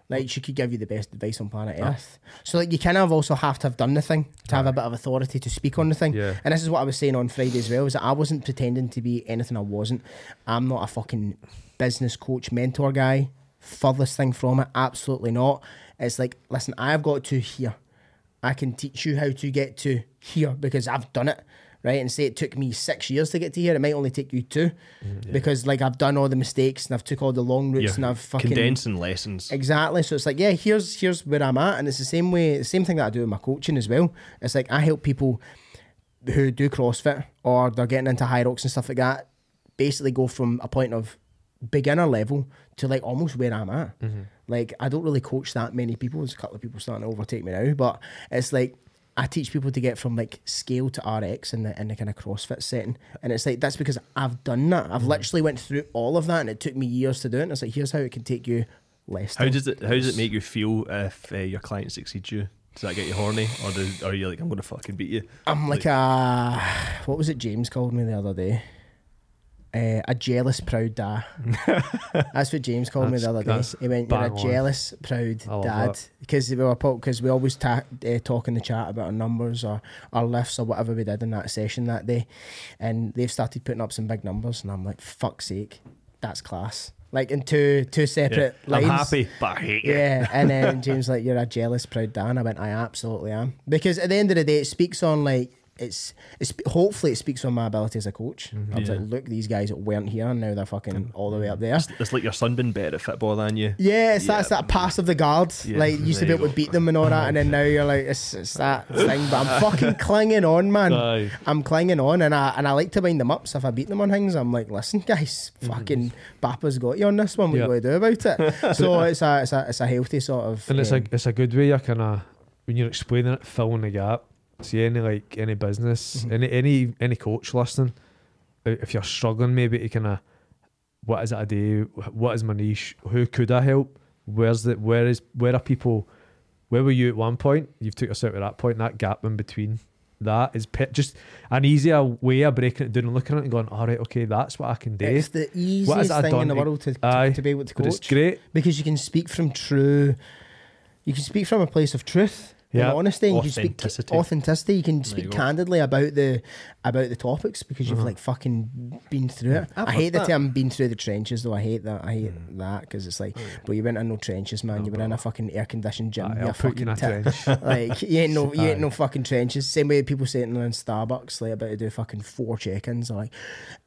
Like she could give you the best advice on planet Earth. So like you kind of also have to have done the thing to have a bit of authority to speak on the thing. Yeah. And this is what I was saying on Friday as well, is that I wasn't pretending to be anything I wasn't. I'm not a fucking business coach, mentor guy. Furthest thing from it, absolutely not. It's like, listen, I've got to here. I can teach you how to get to here because I've done it. Right. And say it took me six years to get to here, it might only take you two. Mm, because like I've done all the mistakes and I've took all the long routes You're and I've fucking condensing lessons. Exactly. So it's like, yeah, here's here's where I'm at, and it's the same way, the same thing that I do with my coaching as well. It's like I help people who do CrossFit or they're getting into HYROX and stuff like that, basically go from a point of beginner level to like almost where I'm at. Like I don't really coach that many people. There's a couple of people starting to overtake me now, but it's like I teach people to get from like scale to RX in the in the kind of CrossFit setting, and it's like that's because I've done that. I've literally went through all of that, and it took me years to do it. And it's like here's how it can take you less. How does it How does it make you feel if uh, your client succeeds you? Does that get you horny, or do, are you like I'm gonna fucking beat you? I'm like a what was it James called me the other day? Uh, a jealous proud dad. <laughs> that's what James called me the other day. He went, "You're a bang on. jealous proud dad," because we were because we always ta- uh, talk in the chat about our numbers or our lifts or whatever we did in that session that day, and they've started putting up some big numbers, and I'm like, "Fuck's sake, that's class!" Like in two two separate I'm happy, but I hate you. Yeah, and then <laughs> James like, "You're a jealous, proud Dan." I went, "I absolutely am," because at the end of the day, it speaks on like it's it's hopefully it speaks on my ability as a coach. I was Yeah. like, "Look, these guys weren't here, and now they're fucking all the way up there." It's, it's like your son been better at football than you. Yeah, it's Yeah. that's that pass of the guard. Yeah, like you used to be able you to beat them and all that, <laughs> and then now you're like, it's, it's that thing. But I'm fucking <laughs> clinging on, man. Aye. I'm clinging on, and I and I like to wind them up. So if I beat them on things, I'm like, listen, guys, fucking Papa's got you on this one. What Yep. you going to do about it? <laughs> so it's a it's a it's a healthy sort of. And it's um, a it's a good way You're kind of when you're explaining it, filling the gap. See any like any business, Mhm. any any any coach listening, if you're struggling maybe to kind of what is it I do? What is my niche? Who could I help? Where's the where is where are people? Where were you at one point? You've took us out at that point. That gap in between that is pe- just an easier way of breaking it down and looking at it and going, all right, okay, that's what I can do. It's the easiest thing in the to- world to, to, Aye, to be able to but it's coach great. because you can speak from true. You can speak from a place of truth Yeah. honesty. And you can speak Authenticity. authenticity. You can speak go. candidly about the about the topics because you've Uh-huh. like fucking been through it. I've I hate the that. term "been through the trenches" though. I hate that. I hate Mm. that because it's like, but you went in no trenches, man. No, you were in a fucking air conditioned gym. Aye, you're I'll put you in a fucking tit. trench. <laughs> like you ain't no you ain't no fucking trenches. Same way people sitting there in Starbucks like about to do fucking four check-ins like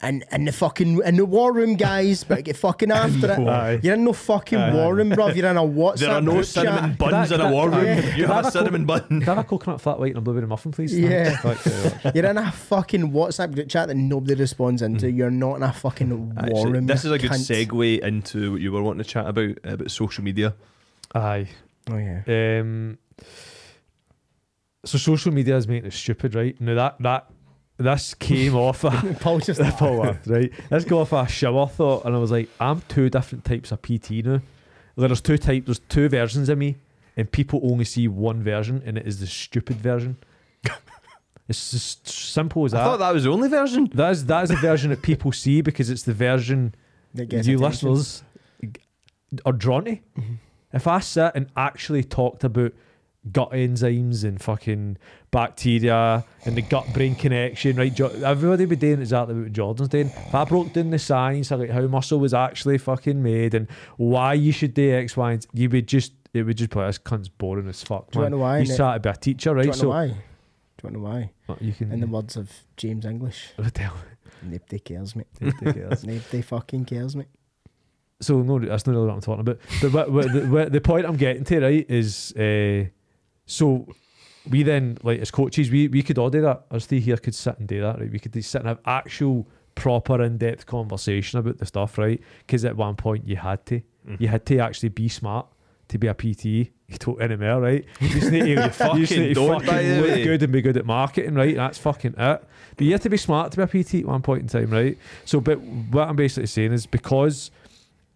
and and the fucking in the war room guys but get fucking <laughs> after it. Aye. You're in no fucking Aye. war room, bruv. You're in a WhatsApp. There are no group cinnamon chat. buns Could in a war room. You have have a a cinnamon bun. Can I have a coconut flat white and a blueberry muffin, please? Yeah. Thank you very much. You're in a fucking WhatsApp group chat that nobody responds into. You're not in a fucking war room. this is a good cunt. segue into what you were wanting to chat about about social media. Aye. Oh yeah. Um, so social media is making it stupid, right? Now that that this came off a <laughs> Paul just <laughs> Paul laughed, right? Let's go off a shower thought, and I was like, I'm two different types of PT now. There's two types, there's two versions of me, and people only see one version, and it is the stupid version. <laughs> it's just simple as I that. I thought that was the only version. that is that is a version that people see because it's the version that gets you attention. listeners are drawn to. Mhm. If I sat and actually talked about gut enzymes and fucking bacteria and the gut brain connection, right? Jo- Everybody would be doing exactly what Jordan's doing. If I broke down the science of like how muscle was actually fucking made and why you should do X, Y, and Z, you would just it would just be like, this cunt's boring as fuck. Do you Man. wanna know why, He's Nick? to be a teacher, Do right? you so know why? Do you know why? Uh, you can In the words of James English, <laughs> tell nobody cares, mate. me. Take it. Nobody fucking cares, mate. so no, that's not really what I'm talking about. But what, what, the, what, the point I'm getting to right is, uh, so we then like as coaches, we we could all do that. Us three here could sit and do that, right? We could sit and have actual proper in-depth conversation about the stuff, right? Because at one point you had to, you had to actually be smart to be a PT. You anymore, right? You just need to, you <laughs> fucking need to fucking look way. Eh? good and be good at marketing, right? That's fucking it. But you have to be smart to be a PT at one point in time, right? So, but what I'm basically saying is because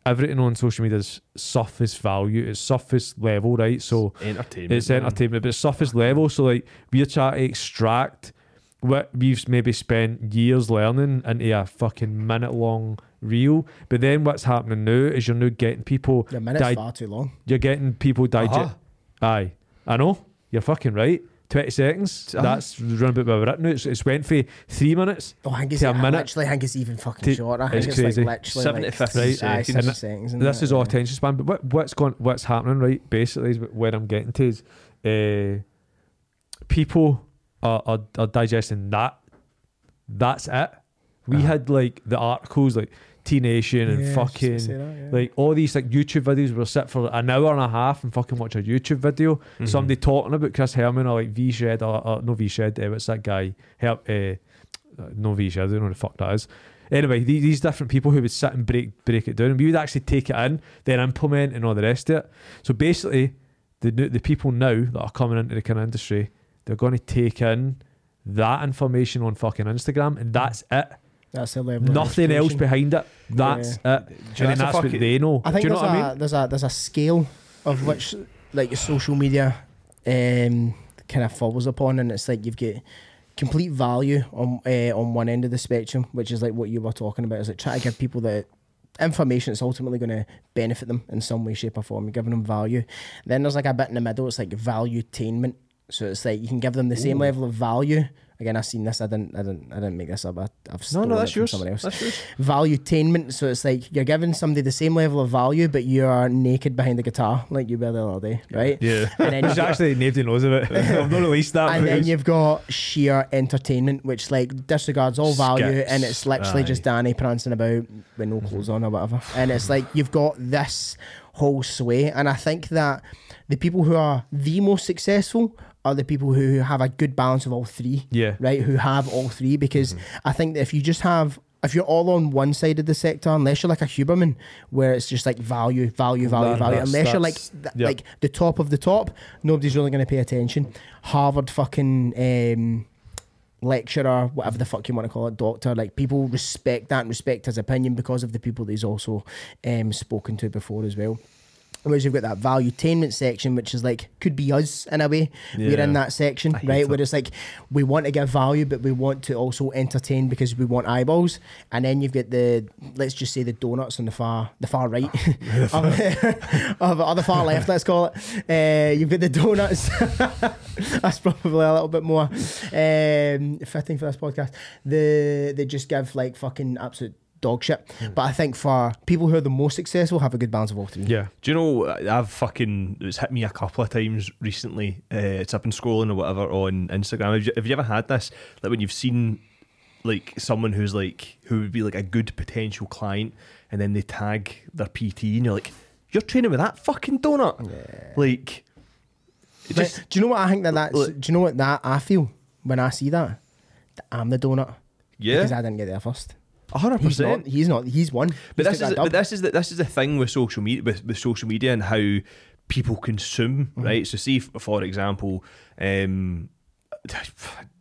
everything on social media is surface value, it's surface level, right? So Entertainment. it's man. entertainment, but it's surface level. So like we're trying to extract what we've maybe spent years learning into a fucking minute long reel. But then what's happening now is you're now getting people The minute's Di- far too long. you're getting people digest Uh-huh. Aye. I know. You're fucking right. 20 seconds. Uh-huh. That's run about my written. It's, it's went for three minutes. Oh, I think it's To a I minute. literally, I think it's even fucking To- shorter. I think it's it's, crazy. like literally 70 like, 50 aye, seconds. And seconds. and This that, is all yeah. attention span. But what, what's going what's happening, right? Basically is where I'm getting to is uh, people are, are, are digesting that. That's it. We Uh-huh. had like the articles like T Nation and Yeah, I was just fucking that, yeah. like all these like YouTube videos where sit for an hour and a half and fucking watch a YouTube video. Mhm. Somebody talking about Chris Herman or like V Shred or, or no V Shred. Uh, what's that guy? Help. Uh, no V Shred. I don't know what the fuck that is. Anyway, these, these different people who would sit and break break it down, and we would actually take it in, then implement and all the rest of it. So basically, the the people now that are coming into the kind of industry, they're going to take in that information on fucking Instagram, and that's it. That's the level. of Nothing else behind it. That's it. And that's that's what they know. I think Do you know there's, what a, I mean? there's a there's a scale of which like your social media um, kind of falls upon, and it's like you've got complete value on uh, on one end of the spectrum, which is like what you were talking about. Is like try to give people the information that's ultimately going to benefit them in some way, shape, or form. You're giving them value. Then there's like a bit in the middle. It's like valuetainment. So it's like you can give them the same level of value. Again, I've seen this. I didn't. I didn't. I didn't make this up. I, I've No, stolen no, it that's from yours. somebody else That's yours. valuetainment. So it's like you're giving somebody the same level of value, but you're naked behind the guitar, like you were the other day, right? Yeah. And then, There's <laughs> you've actually nobody knows of it. <laughs> I've not released that. and then you've got sheer entertainment, which like disregards all value, Skits. and it's literally just Danny prancing about with no clothes on or whatever. And it's like you've got this whole sway, and I think that the people who are the most successful are the people who have a good balance of all three yeah. right? Who have all three because I think that if you just have if you're all on one side of the sector, unless you're like a Huberman, where it's just like value, value, value, That- value, that's- unless you're like th- yeah. like the top of the top, nobody's really going to pay attention. Harvard fucking um, lecturer, whatever the fuck you want to call it, doctor. Like people respect that and respect his opinion because of the people that he's also um, spoken to before as well. Whereas you've got that valuetainment section, which is like could be us in a way. Yeah. We're in that section, right? it. Where it's like we want to give value, but we want to also entertain because we want eyeballs. And then you've got the let's just say the donuts on the far the far right, <laughs> <laughs> of, or the far left, let's call it. Uh, you've got the donuts. <laughs> That's probably a little bit more um, fitting for this podcast. The they just give like fucking absolute dog shit. Hmm. But I think for people who are the most successful, have a good balance of all three. Yeah. Do you know I've fucking it's hit me a couple of times recently. Uh, it's up and scrolling or whatever on Instagram. Have you, have you ever had this? Like when you've seen like someone who's like who would be like a good potential client, and then they tag their PT, and you're like, you're training with that fucking donut. Yeah. Like, it But just do you know what I think that that's? Look- do you know what that I feel when I see that? That I'm the donut yeah, because I didn't get there first. A hundred percent. He's not. He's one. But He's this is but this is the, this is the thing with social media with, with social media and how people consume Mm-hmm. right. So see for example, um, <sighs>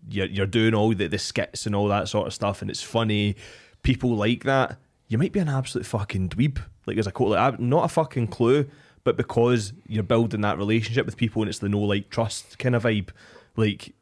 you're you're doing all the, the skits and all that sort of stuff, and it's funny. People like that. You might be an absolute fucking dweeb. Like there's a quote like I've not a fucking clue, but because you're building that relationship with people and it's the no like trust kind of vibe, like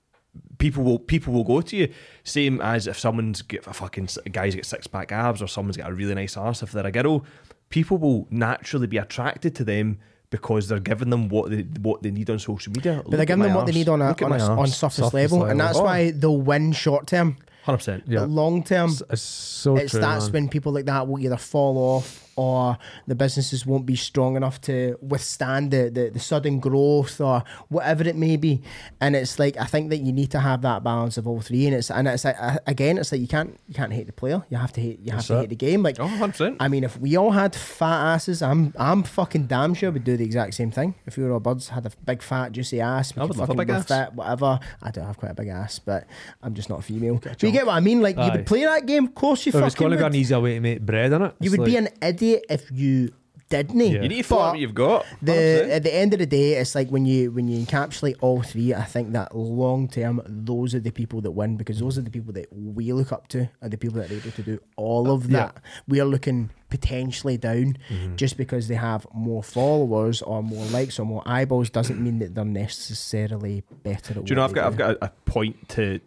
people will people will go to you. Same as if someone's got a fucking a guy's got six pack abs or someone's got a really nice arse if they're a girl, people will naturally be attracted to them because they're giving them what they what they need on social media. But they're giving them what they need on a, on, a, on surface, Surface level, level. and that's Oh. why they'll win short term. hundred percent. Yeah. Long term, It's, it's so it's true. that's man. when people like that will either fall off or the businesses won't be strong enough to withstand the, the, the sudden growth or whatever it may be. And it's like I think that you need to have that balance of all three. And it's and it's like uh, again, it's like you can't you can't hate the player. You have to hate you have That's to it. hate the game. Like Oh, 100%. I mean, if we all had fat asses, I'm I'm fucking damn sure we'd do the exact same thing. If we were all buds, had a big fat juicy ass, we I would love a big go ass. fit, whatever. I don't have quite a big ass, but I'm just not a female. But you get what I mean? Like you Aye. would play that game, of course you If it's fucking going to be an easier way to make bread in it. You would be an idiot if you didn't. Yeah. You need to follow what you've got. The at the end of the day, it's like when you when you encapsulate all three. I think that long term, those are the people that win because those are the people that we look up to, and the people that are able to do all of Yeah. that. We are looking potentially down Mm-hmm. just because they have more followers or more likes or more eyeballs doesn't mean that they're necessarily better. At Do you know I've got I've got a, a point to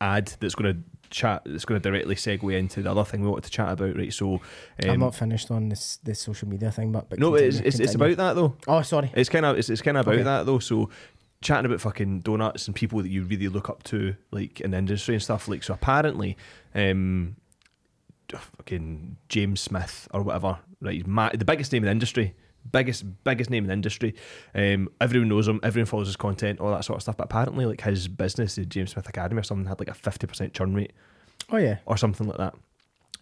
add that's going to chat that's going to directly segue into the other thing we wanted to chat about. Right, so I'm um, not finished on this this social media thing, but, but no, continue, it's, it's it's about that though. Oh, sorry. It's kind of it's, it's kind of about Okay. that though. So chatting about fucking donuts and people that you really look up to, like in the industry and stuff. Like so, apparently, um, fucking James Smith or whatever, right? He's ma- the biggest name in the industry. Biggest, biggest name in the industry. Um, everyone knows him. Everyone follows his content, all that sort of stuff. But apparently, like his business, the James Smith Academy or something, had like a fifty percent churn rate Oh yeah. or something like that.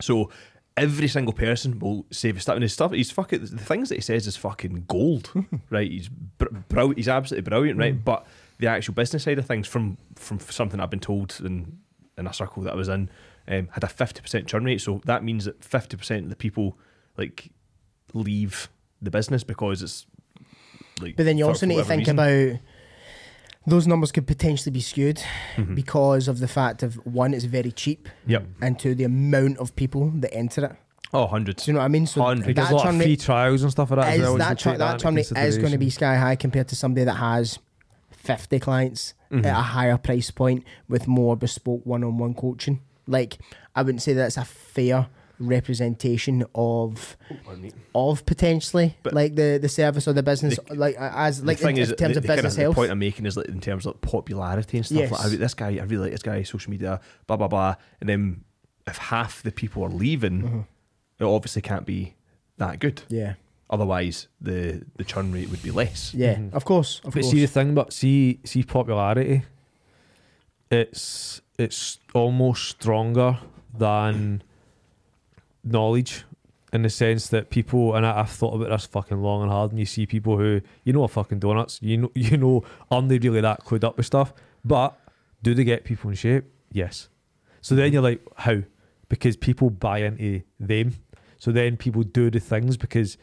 So every single person will save his stuff, and his stuff. He's fucking the things that he says is fucking gold, <laughs> right? He's br- bro- he's absolutely brilliant, right? But the actual business side of things, from from something I've been told in in a circle that I was in, um, had a fifty percent churn rate. So that means that fifty percent of the people like leave the business because it's like. But then you for- also for need to think reason. about those numbers could potentially be skewed Mhm. because of the fact of one, it's very cheap, Yep. and two, the amount of people that enter it. Oh, hundreds. Do you know what I mean? So Hundred. Because that a lot of free trials and stuff like that. as is well, that should churn, that into rate is going to be sky high compared to somebody that has fifty clients Mhm. at a higher price point with more bespoke one-on-one coaching. Like I wouldn't say that's a fair representation of of potentially But- like the the service or the business The- like as like in, is, in terms the, of the kind business the health. point I'm making is like in terms of popularity and stuff. Yes. Like, I, this guy, I really like this guy, social media, blah blah blah. And then if half the people are leaving, Mhm. it obviously can't be that good. Yeah, Otherwise, the the churn rate would be less. yeah, Mhm. of course, of But course. see the thing, but see see popularity. It's it's almost stronger than knowledge in the sense that people and I, I've thought about this fucking long and hard. And you see people who you know are fucking donuts. You know <laughs> you know are they really that clued up with stuff? But do they get people in shape? Yes. So then mm-hmm. you're like, how? Because people buy into them. So then people do the things because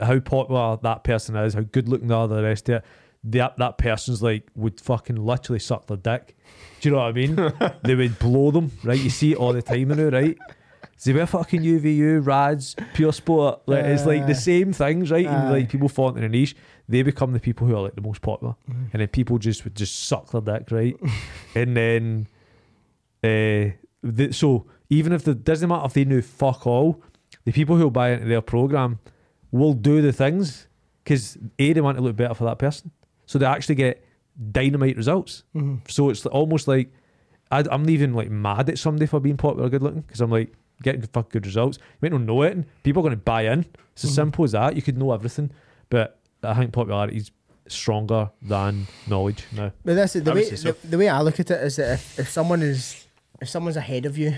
how popular that person is, how good looking they are, the rest of it. that that person's like would fucking literally suck their dick. Do you know what I mean? <laughs> they would blow them, right? You see it all the time now, right? They wear fucking UVU, Rads, Pure Sport. Like it's like Uh, the same things, right? And like people fall into a niche, they become the people who are like the most popular, Mm. and then people just would just suck their dick, right? <laughs> and then, uh, the, so even if the doesn't matter if they knew fuck all, the people who buy into their program will do the things because a they want to look better for that person, so they actually get dynamite results. Mhm. So it's almost like I, I'm not even like mad at somebody for being popular, or good looking, because I'm like getting good, fuck good results. You might not know it, and people are going to buy in. It's as Mhm. simple as that. You could know everything, but I think popularity is stronger than knowledge now. But that's it. The I way so. the, the way I look at it is that if, if someone is if someone's ahead of you,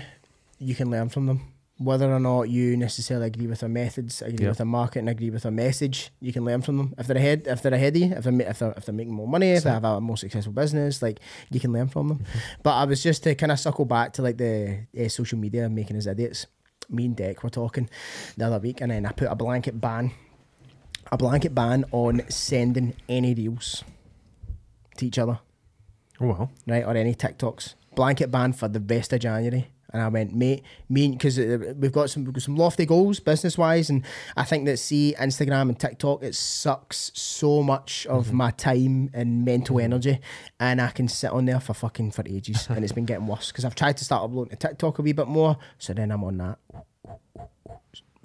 you can learn from them. Whether or not you necessarily agree with their methods, agree Yeah. with their marketing, agree with their message, you can learn from them. If they're ahead, if they're ahead of you, if they're, if they're if they're making more money, if they have a more successful business, like you can learn from them. But I was just to kind of circle back to like the uh, social media making us idiots. Me and Deck were talking the other week, and then I put a blanket ban, a blanket ban on sending any reels to each other Oh well. right, or any TikToks. Blanket ban for the rest of January. And I went, mate, me, because uh, we've got some we've got some lofty goals business wise, and I think that see Instagram and TikTok, it sucks so much of mm-hmm. my time and mental mm-hmm. energy, and I can sit on there for fucking for ages, and it's been getting worse because I've tried to start uploading to TikTok a wee bit more, so then I'm on that.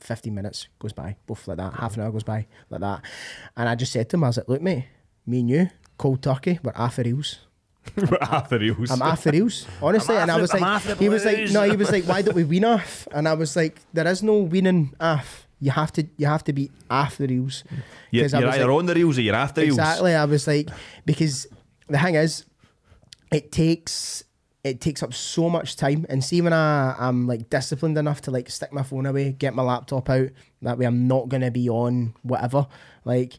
15 minutes goes by, both like that. Half an hour goes by, like that. And I just said to him, I was like, look, mate, me and you, cold turkey, we're half reels. <laughs> Half the reels. I'm after reels, <laughs> honestly. I'm and I after- was I'm like, he was like, no, he was like, why don't we wean off? And I was like, there is no weaning off. You have to, you have to be after reels. You're, 'Cause you're either like- on the reels or you're after reels. Exactly. I was like, because the thing is, it takes it takes up so much time. And see when I I'm like disciplined enough to like stick my phone away, get my laptop out, that way I'm not gonna be on whatever. Like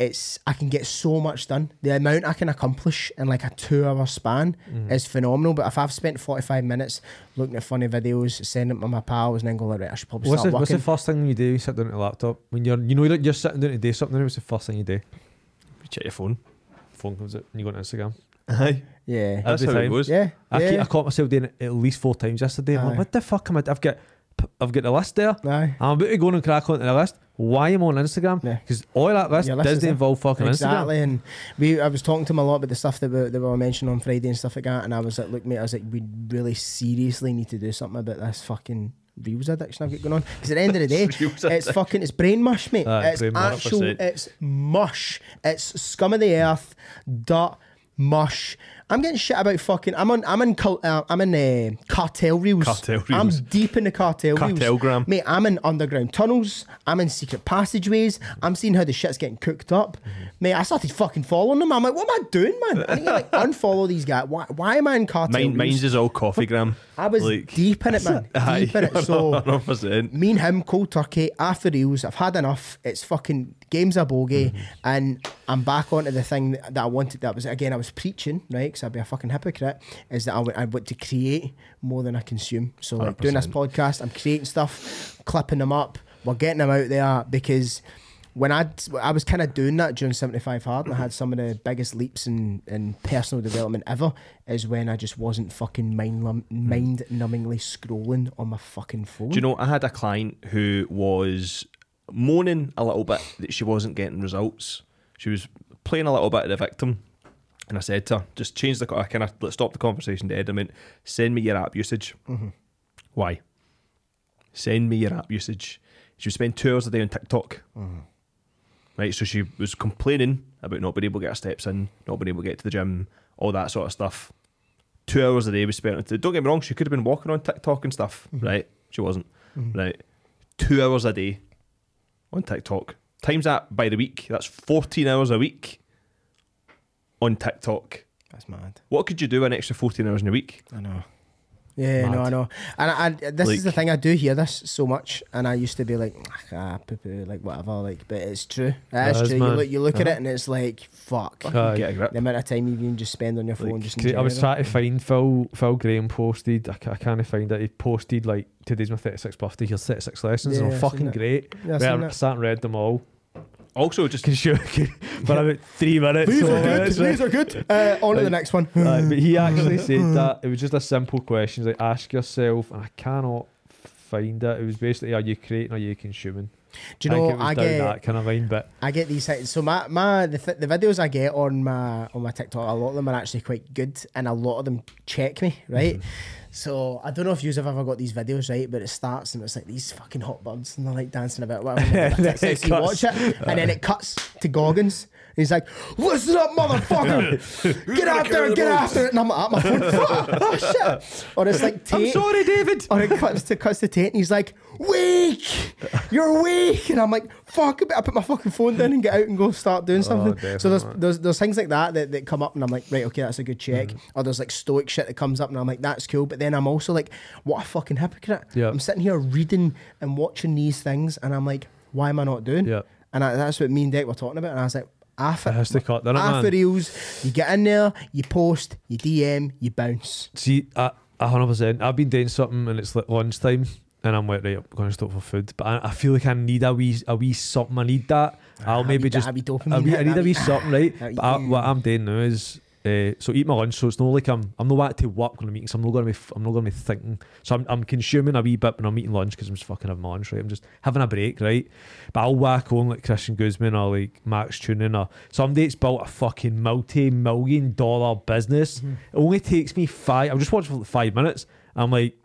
it's I can get so much done. The amount I can accomplish in like a two hour span Mm. is phenomenal. But if I've spent forty five minutes looking at funny videos, sending them to my pals, and then go like, right, I should probably What's start the, what's the first thing you do? You sit down at the laptop when you're you know you're, you're sitting down to do something. What's the first thing you do? Check your phone. Phone comes out and you go on Instagram. Aye. yeah, That's Every how it goes. yeah, I, yeah. keep, I caught myself doing it at least four times yesterday. I'm like, what the fuck am I? I've got I've got the list there. Aye. I'm about to go and crack onto the list. Why am I on Instagram? Yeah. Because all that list doesn't involve fucking Exactly, Instagram. and we I was talking to him a lot about the stuff that we, that we were mentioning on Friday and stuff like that, and I was like, look, mate, I was like, we really seriously need to do something about this fucking reels addiction I've got going on. Because at the end of the day, <laughs> it's fucking it's brain mush, mate. Aye, it's brain actual, 100%. it's mush. It's scum of the earth, dirt, mush. I'm getting shit about fucking. I'm on. I'm in. Uh, I'm in uh, cartel reels. Cartel reels. I'm deep in the cartel reels. Cartelgram. Mate, I'm in underground tunnels. I'm in secret passageways. I'm seeing how the shit's getting cooked up. Mate, I started fucking following them. I'm like, what am I doing, man? I need to like <laughs> unfollow these guys. Why, why am I in cartel Mine, reels? mine's is all coffee gram. I was like- deep in it, man. <laughs> Deep in it. So <laughs> 100%. me and him, cold turkey, after reels. I've had enough. It's fucking games a bogey, mm-hmm. and I'm back onto the thing that, that I wanted. That was again, I was preaching, right? Because I'd be a fucking hypocrite. Is that I want, I want to create more than I consume. So like doing this podcast, I'm creating stuff, clipping them up. We're getting them out there because. When I I was kind of doing that during 75 hard, and I had some of the biggest leaps in, in personal development ever. Is when I just wasn't fucking mind lum- mm-hmm. mind numbingly scrolling on my fucking phone. Do you know, I had a client who was moaning a little bit that she wasn't getting results. She was playing a little bit of the victim. And I said to her, just change the, I kind of let's stop the conversation dead. I mean, send me your app usage. Mm-hmm. Why? Send me your app usage. She would spend two hours a day on TikTok. Mm-hmm. Right, so she was complaining about not being able to get her steps in, not being able to get to the gym, all that sort of stuff. Two hours a day was spent. on Don't get me wrong, she could have been walking on TikTok and stuff, mm-hmm. right? She wasn't. Right, two hours a day on TikTok. Times that by the week. That's fourteen hours a week on TikTok. That's mad. What could you do an extra fourteen hours in a week? I know. Yeah, no, Mad. I know. And I, I, this is the thing. I do hear this so much, and I used to be like, ah, poo poo, like whatever, like. But it's true. It is It is, true. You look, you look at it, and it's like, fuck. Aye. Get a grip. The amount of time you can just spend on your phone, Like, just. in Cause I was trying to find Phil. Phil Graham posted. I, ca- I can't find it. He posted like today's my 36th birthday. Here's 36 lessons. and I'm fucking great. Yeah, I've Where seen I sat and read them all. Also, just can show <laughs> for about three minutes. These four are good. minutes. These are good. Uh, on to the next one. Uh, but he actually <laughs> said that it was just a simple question. Like ask yourself, and I cannot find it. It was basically, are you creating or are you consuming? Do you I think know it was I down get that kind of line, but I get these things. So my my the, th- the videos I get on my on my TikTok, a lot of them are actually quite good, and a lot of them check me right. Mm-hmm. So I don't know if you've ever got these videos right, but it starts and it's like these fucking hot buds and they're like dancing about whatever. <laughs> then so you watch it and then it cuts to Goggins. He's like, "Listen up, motherfucker! <laughs> Get out there and get after it!" And I'm like, my phone, <laughs> oh shit!" Or it's like, I'm sorry, David. or it cuts to cuts to Tate and he's like, weak, you're weak, and I'm like, fuck, it. I put my fucking phone down and get out and go start doing oh, something. so there's, there's there's things like that, that that come up and I'm like, right, okay, that's a good check. Mm. Or there's like stoic shit that comes up and I'm like, that's cool. But then I'm also like, what a fucking hypocrite. Yeah. I'm sitting here reading and watching these things and I'm like, why am I not doing? Yeah. And I, that's what me and Deck were talking about. And I was like, Aff it has to cut, doesn't it, Aff man? reels, you get in there, you post, you DM, you bounce. See, hundred percent. I've been doing something and it's like lunchtime, and I'm like, right, I'm going to stop for food. But I, I feel like I need a wee, a wee something. I need that. I'll I maybe need that- just, I need I, a wee- wee something, right? <laughs> But I, what I'm doing now is, uh, so eat my lunch. So it's not like I'm, I'm not wanting to work on a meeting. So I'm not going to be, I'm not going to be thinking. So I'm, I'm consuming a wee bit when I'm eating lunch because I'm just fucking having my lunch, right? I'm just having a break, right? But I'll whack on like Christian Guzman or like Max Tuning or somebody that's built a fucking multi-million dollar business. Mm-hmm. It only takes me five. I'm just watching for like five minutes. I'm like,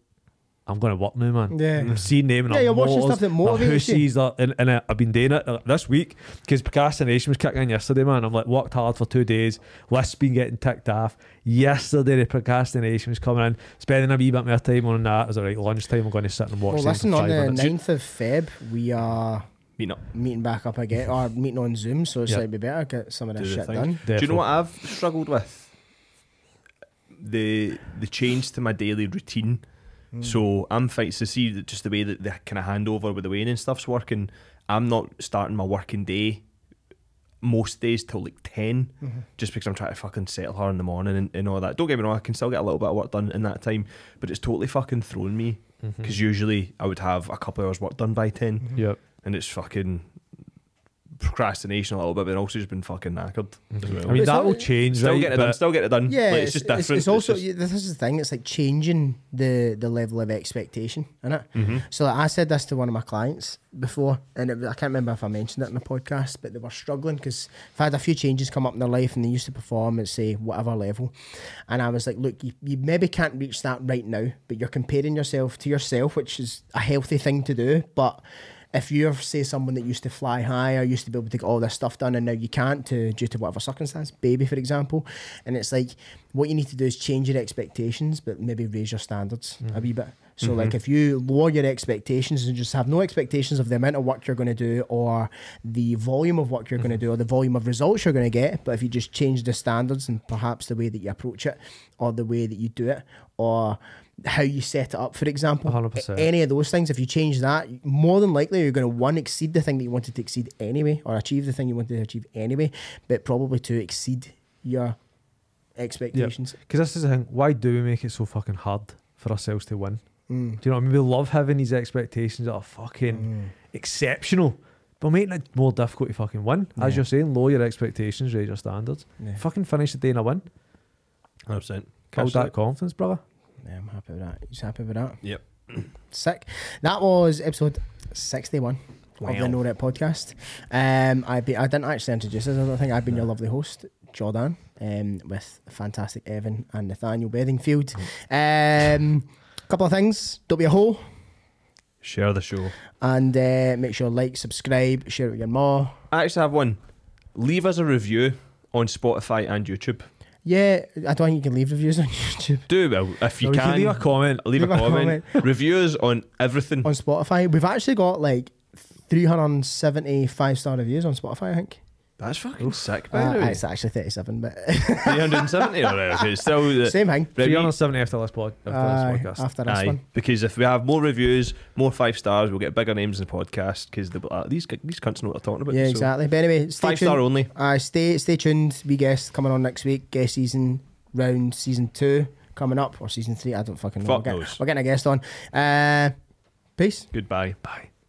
I'm going to work now, man. Yeah. I'm seeing them and Yeah, I'm you're watching moles, stuff that they're motivates you. they're- and, and I- I've been doing it uh, this week because procrastination was kicking in yesterday, man. I'm like worked hard for two days. List's been getting ticked off. Yesterday, the procrastination was coming in. Spending a wee bit more time on that. I was like, right, lunchtime, I'm going to sit and watch Well, listen, on the minutes. 9th of Feb, we are Meeting up. meeting back up again, or meeting on Zoom, so it's Yeah. like we better get some of Do this the shit thing. done. Do you know what I've struggled with? The the change to my daily routine. Hmm. So I'm fighting to see that just the way that the kind of handover with the weighing and stuff's working. I'm not starting my working day most days till like 10 Mm-hmm. just because I'm trying to fucking settle her in the morning and, and all that. Don't get me wrong, I can still get a little bit of work done in that time, but it's totally fucking thrown me Mm-hmm. because usually I would have a couple of hours work done by 10 Yep. and it's fucking procrastination a little bit, but also just been fucking knackered. as well. I mean, It's that will change, still right? get it done, still get it done. Yeah, Like, it's just different. It's, also just- this is the thing. It's like changing the the level of expectation, innit? Mhm. So like, I said this to one of my clients before, and it, I can't remember if I mentioned it in the podcast, but they were struggling because I've had a few changes come up in their life, and they used to perform at say whatever level, and I was like, look, you, you maybe can't reach that right now, but you're comparing yourself to yourself, which is a healthy thing to do, but. If you're say someone that used to fly high or used to be able to get all this stuff done and now you can't to due to whatever circumstance, baby for example, and it's like what you need to do is change your expectations, but maybe raise your standards a mm-hmm. wee bit. So mm-hmm. like if you lower your expectations and just have no expectations of the amount of work you're going to do or the volume of work you're going to mm-hmm. do or the volume of results you're going to get, but if you just change the standards and perhaps the way that you approach it or the way that you do it or how you set it up, for example, 100%. any of those things, if you change that, more than likely you're going to one exceed the thing that you wanted to exceed anyway, or achieve the thing you wanted to achieve anyway, but probably to exceed your expectations. Because this is the thing. Why do we make it so fucking hard for ourselves to win? Mm. Do you know what I mean? We love having these expectations that are fucking Mm. exceptional, but making it more difficult to fucking win. As Yeah. you're saying, lower your expectations, raise your standards. Yeah. Fucking finish the day in a win. 100%. Build Catch that confidence, brother. Yeah, I'm happy with that. You happy with that? Yep. <clears throat> Sick. That was episode 61 of the Wow. No Rep podcast. Um, I be, I didn't actually introduce us. I don't think I've been your lovely host, Jordan, um, with fantastic Evan and Nathaniel Bethingfield. Um, couple of things. Don't be a hole. Share the show. And uh, make sure like, subscribe, share it with your ma. I actually have one. Leave us a review on Spotify and YouTube. Yeah, I don't think you can leave reviews on <laughs> YouTube. Do well if you No, you can. can leave a comment. Leave, <laughs> Leave a a comment. Reviews on everything. On Spotify, we've actually got like 375 star reviews on Spotify, I think. That's fucking sick, by Uh, the way. it's actually 37, but <laughs> 370 or okay, it's still the, same thing. Right, we- 370 after this, pod, after Aye, this podcast. after this Aye, one. because if we have more reviews, more five stars, we'll get bigger names in the podcast. Because uh, these these cunts know what they're talking about. Yeah, so exactly. But anyway, stay Five tuned. star only. Uh, stay stay tuned. We guest coming on next week. Guest season round season two coming up or season three. I don't fucking know. Fuck we're, getting, knows. we're getting a guest on. Uh, peace. Goodbye. Bye.